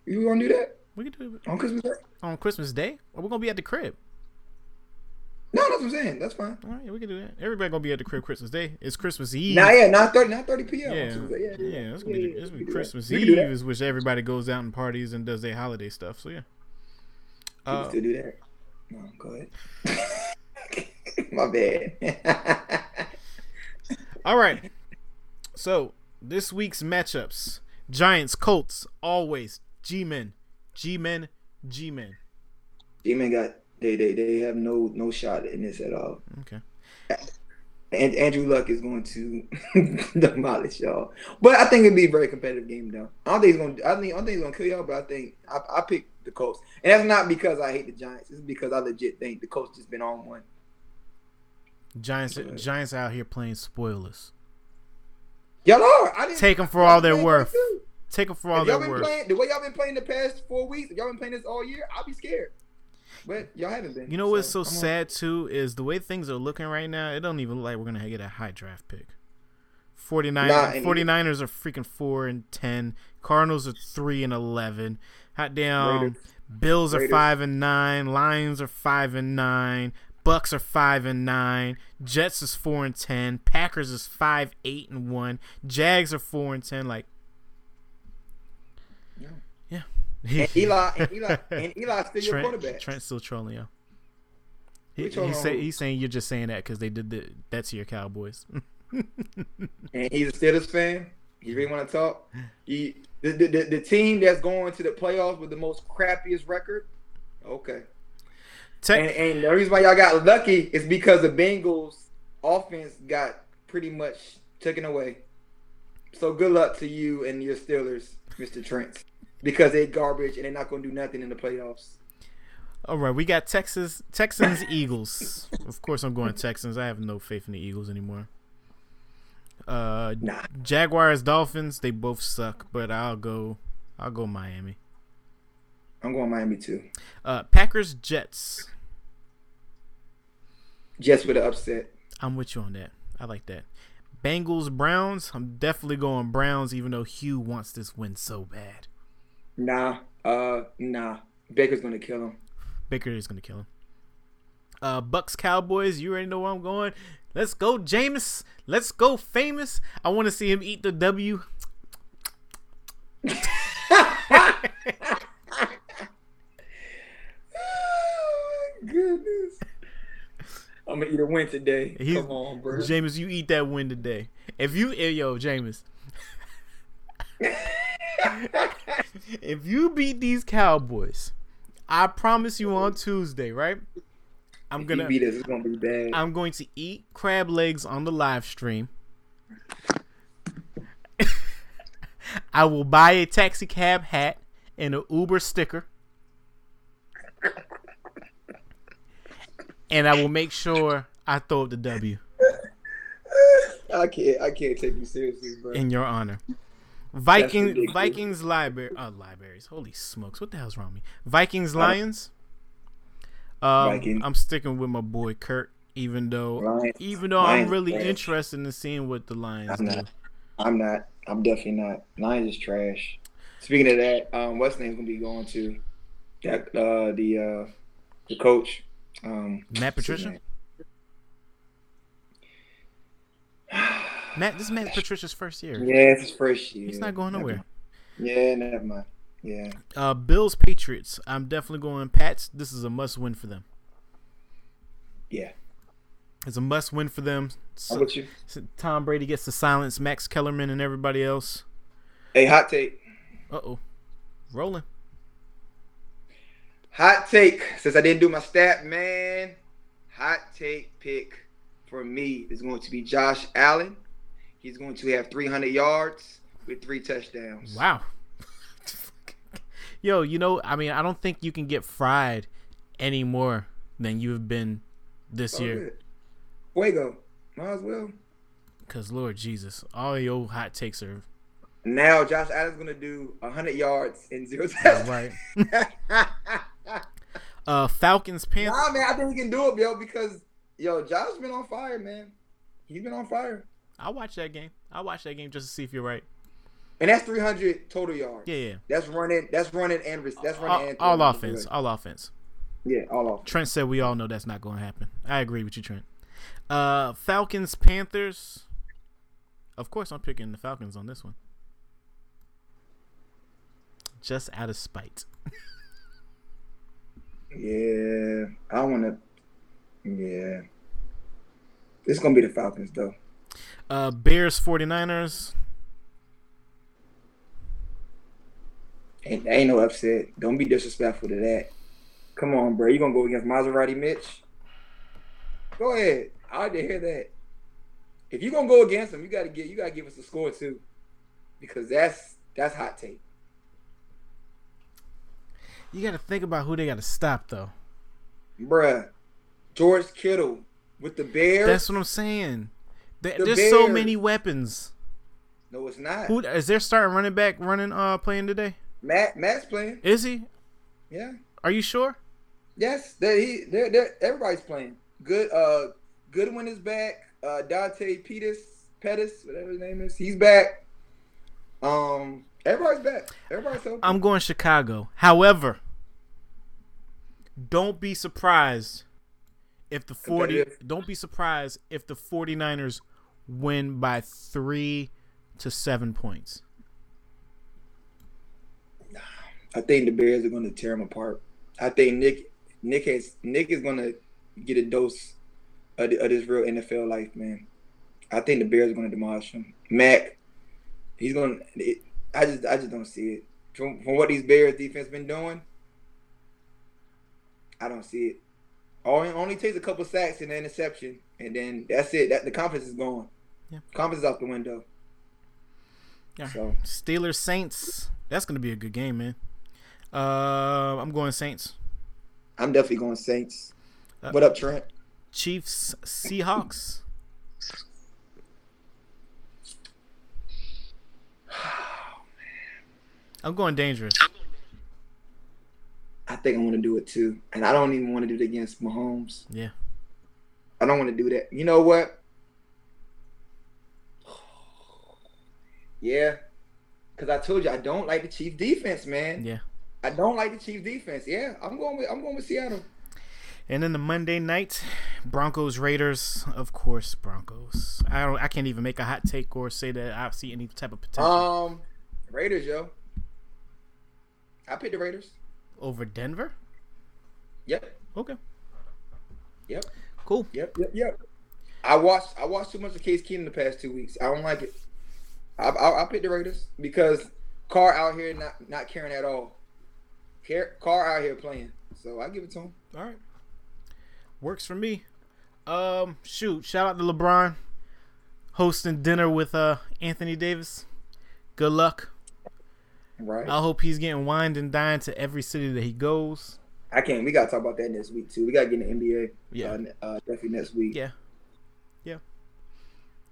You gonna do that We could do it on Christmas Day? on Christmas Day. Or we're gonna be at the crib. No, that's what I'm saying. That's fine. All right, yeah, we can do that. Everybody gonna be at the crib Christmas Day. It's Christmas Eve. Nah, yeah, not thirty, not thirty p.m. Yeah, Tuesday. Yeah, yeah, it's gonna be, it's gonna be Christmas that. We can do Eve, is which everybody goes out and parties and does their holiday stuff. So yeah. We can Uh, still do that. No, go ahead. My bad. all right. So this week's matchups: Giants, Colts, always G-men, G-men, G-men. G men got they they they have no no shot in this at all. Okay. And Andrew Luck is going to demolish y'all. But I think it'd be a very competitive game though. I don't think he's gonna I think I don't think he's gonna kill y'all, but I think I I picked the Colts. And that's not because I hate the Giants. It's because I legit think the Colts just been on one. Giants, Okay. Giants out here playing spoilers. Y'all are. I didn't Take them for all they're worth. Take them for all If y'all been worth. playing the way y'all been playing the past four weeks, if y'all been playing this all year, I'll be scared. But y'all haven't been. You know what's so on- sad too is the way things are looking right now. It don't even look like we're gonna get a high draft pick. 49 Nah, and 49ers are freaking four and ten. Cardinals are three and eleven. Hot damn. Raiders. Bills are five and nine. Lions are five and nine. Bucks are five and nine. Jets is four and ten. Packers is five, eight and one. Jags are four and ten. Like, Yeah. yeah. And Eli and Eli and Eli's still your quarterback. Trent's still trolling you. He, We he say, he's saying you're just saying that because they did the, that to your Cowboys. and he's a Steelers fan. He really want to talk. He the, the, the, the team that's going to the playoffs with the most crappiest record. Okay. Tech, And, and the reason why y'all got lucky is because the Bengals offense got pretty much taken away. So good luck to you and your Steelers, Mr. Trent, because they're garbage and they're not going to do nothing in the playoffs. all right, we got Texas, Texans, Eagles. Of course, I'm going Texans. I have no faith in the Eagles anymore. Uh, Nah. Jaguars, Dolphins. They both suck, but I'll go. I'll go Miami. I'm going Miami too. Uh, Packers, Jets. Jets with an upset. I'm with you on that. I like that. Bengals, Browns. I'm definitely going Browns, even though Hue wants this win so bad. Nah, uh, nah. Baker's to kill him. Baker is gonna kill him. Uh, Bucks Cowboys. You already know where I'm going. Let's go, Jameis. Let's go, famous. I want to see him eat the W. Oh, my goodness. I'm gonna eat a win today. He's- Come on, bro. Jameis, you eat that win today. If you, eh, yo, Jameis, if you beat these Cowboys, I promise you on Tuesday, right? I'm gonna, beat us, it's gonna be bad. I'm going to eat crab legs on the live stream. I will buy a taxi cab hat and an Uber sticker. And I will make sure I throw up the W I can't. I can't take you seriously, bro. in your honor. Viking. Vikings library uh, libraries. Holy smokes! What the hell's wrong with me? Vikings Lions. Um, Vikings. I'm sticking with my boy Kirk, even though Lions. even though Lions I'm really trash. interested in seeing what the Lions I'm do. not. I'm not. I'm definitely not. Lions is trash. Speaking of that, um, what's name's gonna be going to that uh the uh the coach. Um Matt Patricia. name? Matt, this is Matt Patricia's first year. Yeah, it's his first year. He's not going nowhere. Yeah, never mind. Yeah. Uh, Bills Patriots. I'm definitely going Pats. This is a must win for them. Yeah. It's a must win for them. How So, about you? so Tom Brady gets to silence Max Kellerman and everybody else. Hey, hot take. Uh oh, rolling. Hot take. Since I didn't do my stat, man. Hot take pick for me is going to be Josh Allen. He's going to have 300 yards with three touchdowns. Wow. Yo, you know, I mean, I don't think you can get fried any more than you've been this Oh, year. good. Fuego. Might as well. Cause Lord Jesus, all your hot takes are Now Josh Allen's going to do 100 yards in zero touchdowns. right. Uh, Falcons Panthers. nah, man, I think we can do it, yo, because yo, Josh's been on fire, man. He's been on fire, I'll watch that game. I'll watch that game just to see if you're right. and that's 300 total yards. Yeah, yeah. That's running. That's running and that's running All, and all offense. All offense. Yeah, all offense. Trent said we all know that's not going to happen. I agree with you, Trent. Uh, Falcons Panthers. Of course, I'm picking the Falcons on this one. Just out of spite. Yeah, I want to. Yeah, it's gonna be the Falcons though. Uh, Bears 49ers. Ain't ain't no upset. Don't be disrespectful to that. Come on, bro. You gonna go against Maserati Mitch? Go ahead. I like to hear that. If you gonna go against him, you gotta get you gotta give us a score too, because that's that's hot take. You got to think about who they got to stop, though. Bruh, George Kittle with the Bears. That's what I'm saying. There- The There's so many weapons. no, it's not. Who is their starting running back running uh playing today? Matt Matt's playing. Is he? Yeah. Are you sure? Yes, that he they're, they're, everybody's playing. Good uh Goodwin is back. Uh Dante Pettis Pettis, whatever his name is, he's back. Um everybody's back. Everybody's healthy. I'm going Chicago. However, don't be surprised if the 40 don't be surprised if the 49ers win by 3 to 7 points. I think the Bears are gonna tear him apart. I think Nick Nick has Nick is gonna get a dose of, of this real NFL life, man. I think the Bears are gonna demolish him. Mac, he's gonna. I just I just don't see it from from what these Bears defense been doing. I don't see it. Only only takes a couple sacks and an interception, and then that's it. That the confidence is gone. Yeah. Confidence is out the window. Yeah. So Steelers Saints. That's going to be a good game, man. Uh, I'm going Saints. I'm definitely going Saints. Uh, what up, Trent? Chiefs Seahawks. Oh, man. I'm going dangerous. I think I want to do it too, and I don't even want to do it against Mahomes. Yeah. I don't want to do that. You know what? Yeah, because I told you I don't like the Chiefs defense, man. Yeah. I don't like the Chiefs defense. Yeah, I'm going with I'm going with Seattle. And then the Monday night, Broncos Raiders. Of course, Broncos. I don't. I can't even make a hot take or say that I see any type of potential Um, Raiders, yo. I picked the Raiders. over Denver. Yep, Okay. yep, Cool. yep, yep, yep. I watched I watched too much of Case Keenum the past two weeks. I don't like it. I I, I picked the Raiders because Carr out here not not caring at all. Car, Carr out here playing, so I give it to him. All right. Works for me. Um, shoot. Shout out to LeBron hosting dinner with uh Anthony Davis. Good luck. Right. I hope he's getting wined and dined to every city that he goes. I can't. We gotta talk about that next week too. We gotta get in the NBA. Yeah. Uh, uh, definitely next week. Yeah. Yeah.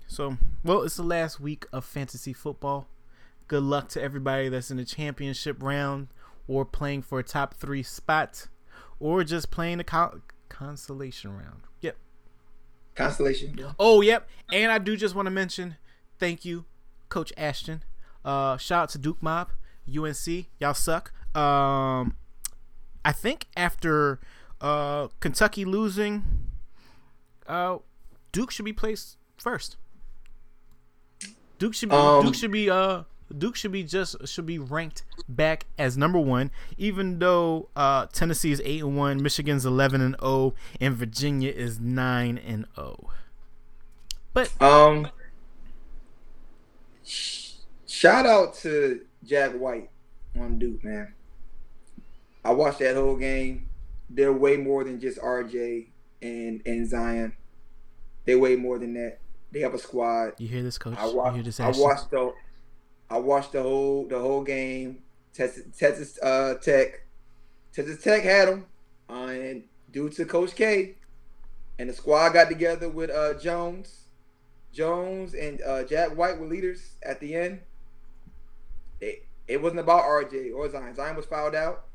So, well, it's the last week of fantasy football. Good luck to everybody that's in the championship round or playing for a top three spot or just playing the con- consolation round. Yep. Constellation. Yeah. Oh, yep. And I do just want to mention thank you, Coach Ashton. Uh, shout out to Duke Mob, UNC. Y'all suck. Um, I think after uh, Kentucky losing, uh, Duke should be placed first. Duke should be Um, Duke should be uh Duke should be just should be ranked back as number one, even though uh, Tennessee is eight and one, Michigan's eleven and zero, and Virginia is nine and zero. But Um. Shout out to Jack White on Duke, man. I watched that whole game. They're way more than just RJ and and Zion. They're way more than that. They have a squad. you hear this, Coach? I you hear watched. this? I watched the. I watched the whole the whole game. Texas, Texas uh, Tech, Texas Tech had them, uh, and due to Coach K, and the squad got together with uh, Jones, Jones and uh, Jack White were leaders at the end. It it wasn't about RJ or Zion. Zion was fouled out.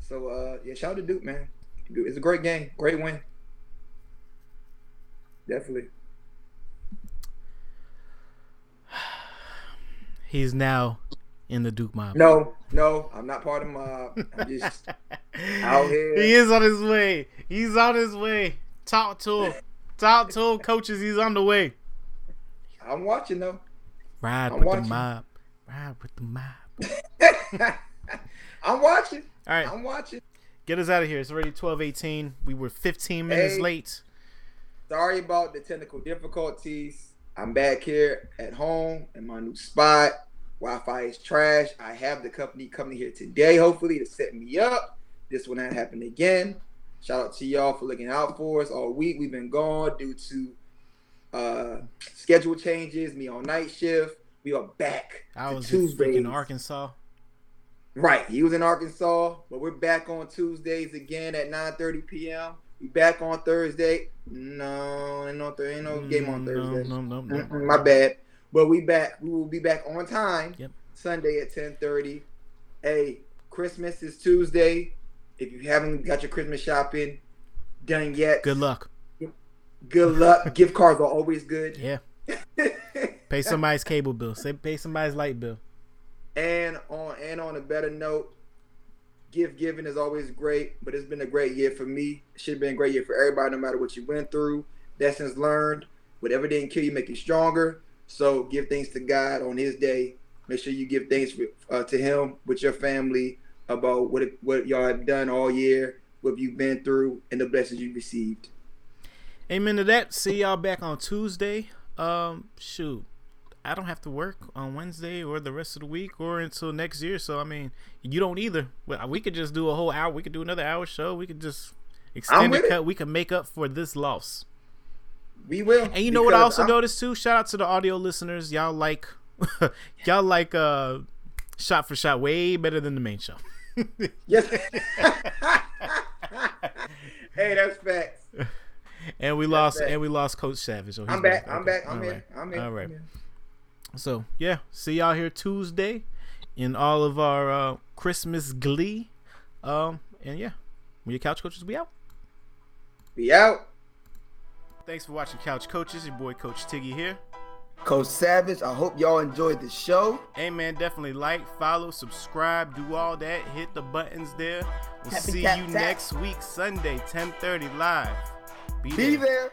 So uh, yeah, shout out to Duke, man. It's a great game, great win. Definitely. He's now in the Duke mob. No, no, I'm not part of mob. I'm just out here. He is on his way. He's on his way. Talk to him. Talk to him, coaches. He's on the way. I'm watching though. Ride I'm with watching. the mob. Ride with the mob. I'm watching. All right, I'm watching. get us out of here. It's already twelve eighteen. We were fifteen minutes Hey. late. Sorry about the technical difficulties. I'm back here at home in my new spot. Wi-Fi is trash. I have the company coming here today, hopefully, to set me up. This will not happen again. Shout out to y'all for looking out for us all week. We've been gone due to uh schedule changes, me on night shift. We are back. I was in. Arkansas. Right. He was in Arkansas, but we're back on Tuesdays again at 9:30 p.m. We back on Thursday. No, ain't no, ain't no game on Thursday. No, no, no, no. My bad. But we back. We will be back on time. Yep. Sunday at 10:30. Hey, Christmas is Tuesday. If you haven't got your Christmas shopping done yet, Good luck. Good luck. Gift cards are always good. Yeah. Pay somebody's cable bill. Say pay somebody's light bill. And on and on a better note, gift giving is always great, but it's been a great year for me. It should have been a great year for everybody, no matter what you went through. Lessons learned. Whatever didn't kill you, make you stronger. So give thanks to God on His day. Make sure you give thanks uh, to Him with your family about what it, what y'all have done all year, what you've been through, and the blessings you received. Amen to that. See y'all back on Tuesday. Um, shoot, I don't have to work on Wednesday or the rest of the week or until next year. So I mean, you don't either. Well, We could just do a whole hour. We could do another hour show. We could just extend with it. it. We can make up for this loss. We will. And you know what I also I'm- noticed too? Shout out to the audio listeners. Y'all like, y'all like uh, shot for shot way better than the main show. Yes. hey, that's facts. and we lost. that. And we lost Coach Savage. Oh, I'm back. I'm back. I'm All here. right. I'm here. All right. I'm here. So yeah, see y'all here Tuesday in all of our uh, Christmas glee. Um, and yeah, we your couch coaches. We out. Be out. Thanks for watching Couch Coaches. Your boy Coach Tiggy here. Coach Savage, I hope y'all enjoyed the show. Hey man, definitely like, follow, subscribe, do all that. Hit the buttons there. We'll Happy see tap you tap. next week, Sunday, 10:30 live. Be, Be there. there.